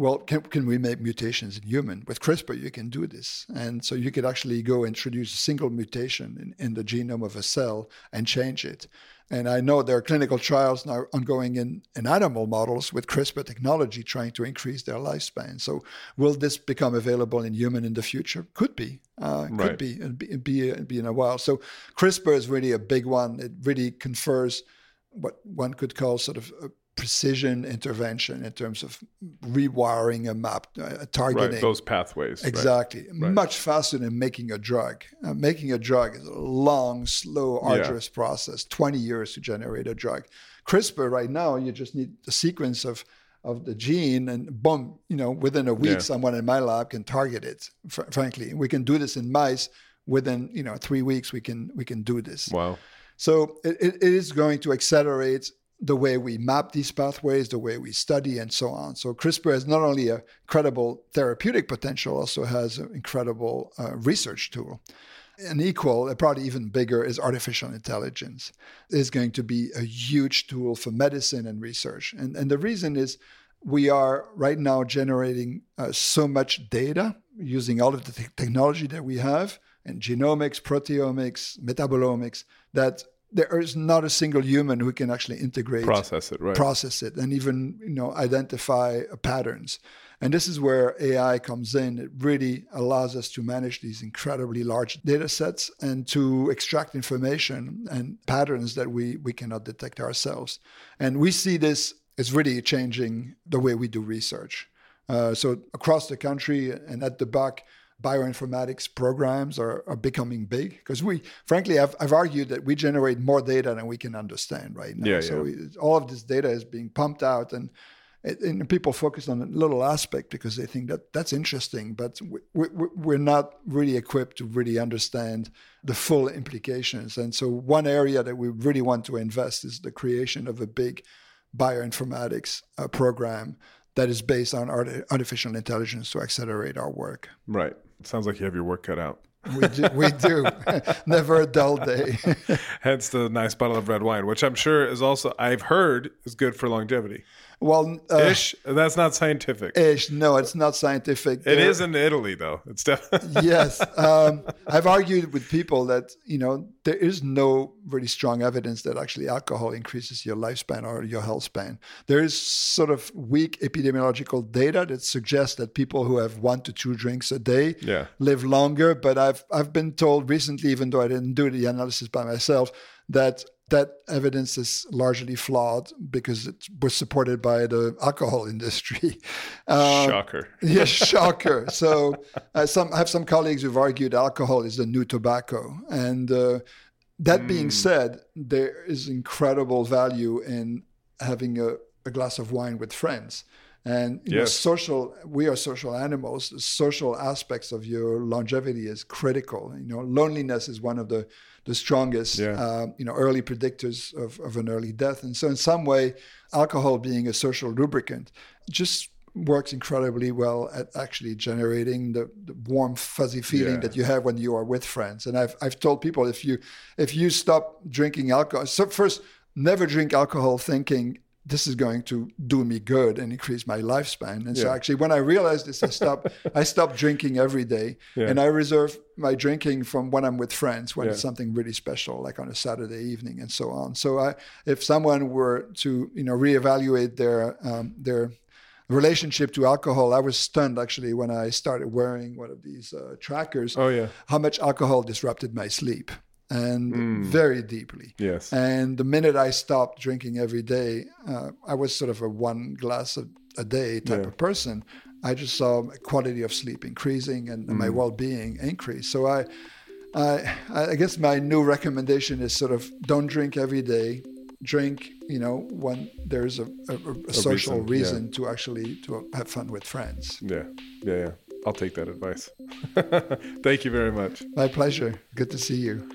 D: Well, can, can we make mutations in human? With CRISPR, you can do this. And so you could actually go introduce a single mutation in, in the genome of a cell and change it. And I know there are clinical trials now ongoing in, in animal models with CRISPR technology trying to increase their lifespan. So, will this become available in human in the future? Could be. Uh,
E: Right.
D: Could be. It'd be, it'd be. It'd be in a while. So, CRISPR is really a big one. It really confers what one could call sort of a precision intervention in terms of rewiring a map, uh, targeting.
E: Right, those pathways. right.
D: Exactly. Much faster than making a drug. Uh, making a drug is a long, slow,
E: Yeah.
D: arduous process, 20 years to generate a drug. CRISPR, right now, you just need the sequence of, of the gene, and boom, you know, within a week,
E: Yeah.
D: someone in my lab can target it, fr- frankly. We can do this in mice. Within, you know, three weeks, we can we can do this.
E: Wow.
D: So it it is going to accelerate the way we map these pathways, the way we study, and so on. So CRISPR has not only a credible therapeutic potential, also has an incredible uh, research tool. An equal, and probably even bigger, is artificial intelligence. Is going to be a huge tool for medicine and research. And and the reason is we are right now generating uh, so much data using all of the te- technology that we have in genomics, proteomics, metabolomics that there is not a single human who can actually integrate
E: Process it, right.
D: process it and even you know identify patterns. And this is where ai comes in. It really allows us to manage these incredibly large data sets and to extract information and patterns that we we cannot detect ourselves. And we see this as really changing the way we do research. Uh, so across the country and at the back bioinformatics programs are, are becoming big because we frankly I've, I've argued that we generate more data than we can understand right now
E: Yeah,
D: so
E: yeah.
D: we- all of this data is being pumped out and and people focus on a little aspect because they think that that's interesting but we, we, we're not really equipped to really understand the full implications and so one area that we really want to invest is the creation of a big bioinformatics uh, program that is based on art- artificial intelligence to accelerate our work
E: Right. Sounds like you have your work cut out.
D: we do, we do. never a dull day
E: Hence the nice bottle of red wine, which I'm sure is also I've heard is good for longevity.
D: Well uh,
E: Ish. That's not scientific.
D: ish no it's not scientific
E: It is in Italy though. It's definitely
D: yes. Um, I've argued with people that, you know, there is no really strong evidence that actually alcohol increases your lifespan or your health span. There is sort of weak epidemiological data that suggests that people who have one to two drinks a day
E: Yeah.
D: live longer. But I've I've been told recently, even though I didn't do the analysis by myself, that that evidence is largely flawed because it was supported by the alcohol industry. Um,
E: shocker.
D: Yes, shocker. So, uh, some I have some colleagues who've argued alcohol is the new tobacco, and uh, that being said, there is incredible value in having a, a glass of wine with friends. And you know, social, we are social animals. The social aspects of your longevity is critical. You know, loneliness is one of the the strongest,
E: Yeah.
D: uh, you know, early predictors of, of an early death. And so, in some way, alcohol being a social lubricant just works incredibly well at actually generating the, the warm, fuzzy feeling
E: Yeah.
D: that you have when you are with friends. And I've I've told people if you if you stop drinking alcohol, so first never drink alcohol thinking this is going to do me good and increase my lifespan. And so actually when I realized this, I stopped I stopped drinking every day and I reserve my drinking from when I'm with friends when it's something really special, like on a Saturday evening and so on. So I if someone were to, you know, reevaluate their um, their relationship to alcohol, I was stunned actually when I started wearing one of these uh, trackers.
E: Oh, yeah.
D: how much alcohol disrupted my sleep, and very deeply.
E: Yes.
D: And the minute I stopped drinking every day, uh, I was sort of a one glass a, a day type
E: Yeah.
D: of person. I just saw my quality of sleep increasing and my well-being increase. So I, I, I guess my new recommendation is sort of don't drink every day. Drink, you know, when there's a, a, a social
E: reason, yeah.
D: reason to actually to have fun with friends.
E: Yeah. Yeah. Yeah. I'll take that advice. Thank you very much.
D: My pleasure. Good to see you.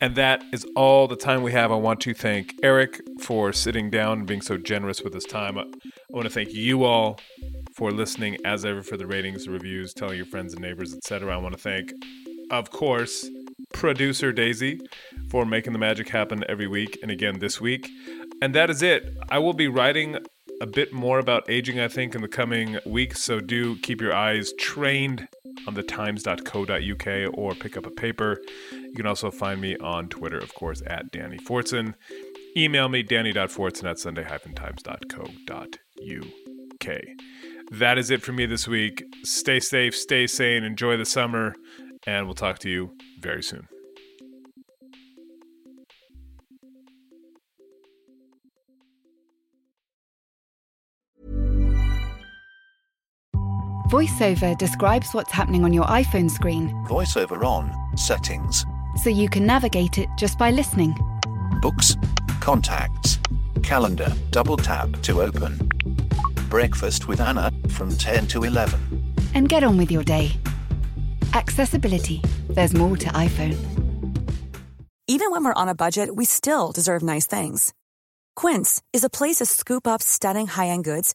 E: And that is all the time we have. I want to thank Eric for sitting down and being so generous with his time. I want to thank you all for listening, as ever, for the ratings, the reviews, telling your friends and neighbors, etc. I want to thank, of course, producer Daisy for making the magic happen every week and again this week. And that is it. I will be writing a bit more about aging, I think, in the coming weeks. So do keep your eyes trained on thetimes.co.uk or pick up a paper. You can also find me on Twitter, of course, at Danny Fortson. Email me, danny.fortson at sunday-times.co.uk. That is it for me this week. Stay safe, stay sane, enjoy the summer, and we'll talk to you very soon.
A: VoiceOver describes what's happening on your iPhone screen
J: VoiceOver on, settings,
A: so you can navigate it just by listening.
J: books, contacts, calendar, double tap to open. Breakfast with Anna from 10 to 11.
A: And get on with your day. Accessibility. There's more to iPhone.
K: Even when we're on a budget, we still deserve nice things. Quince is a place to scoop up stunning high-end goods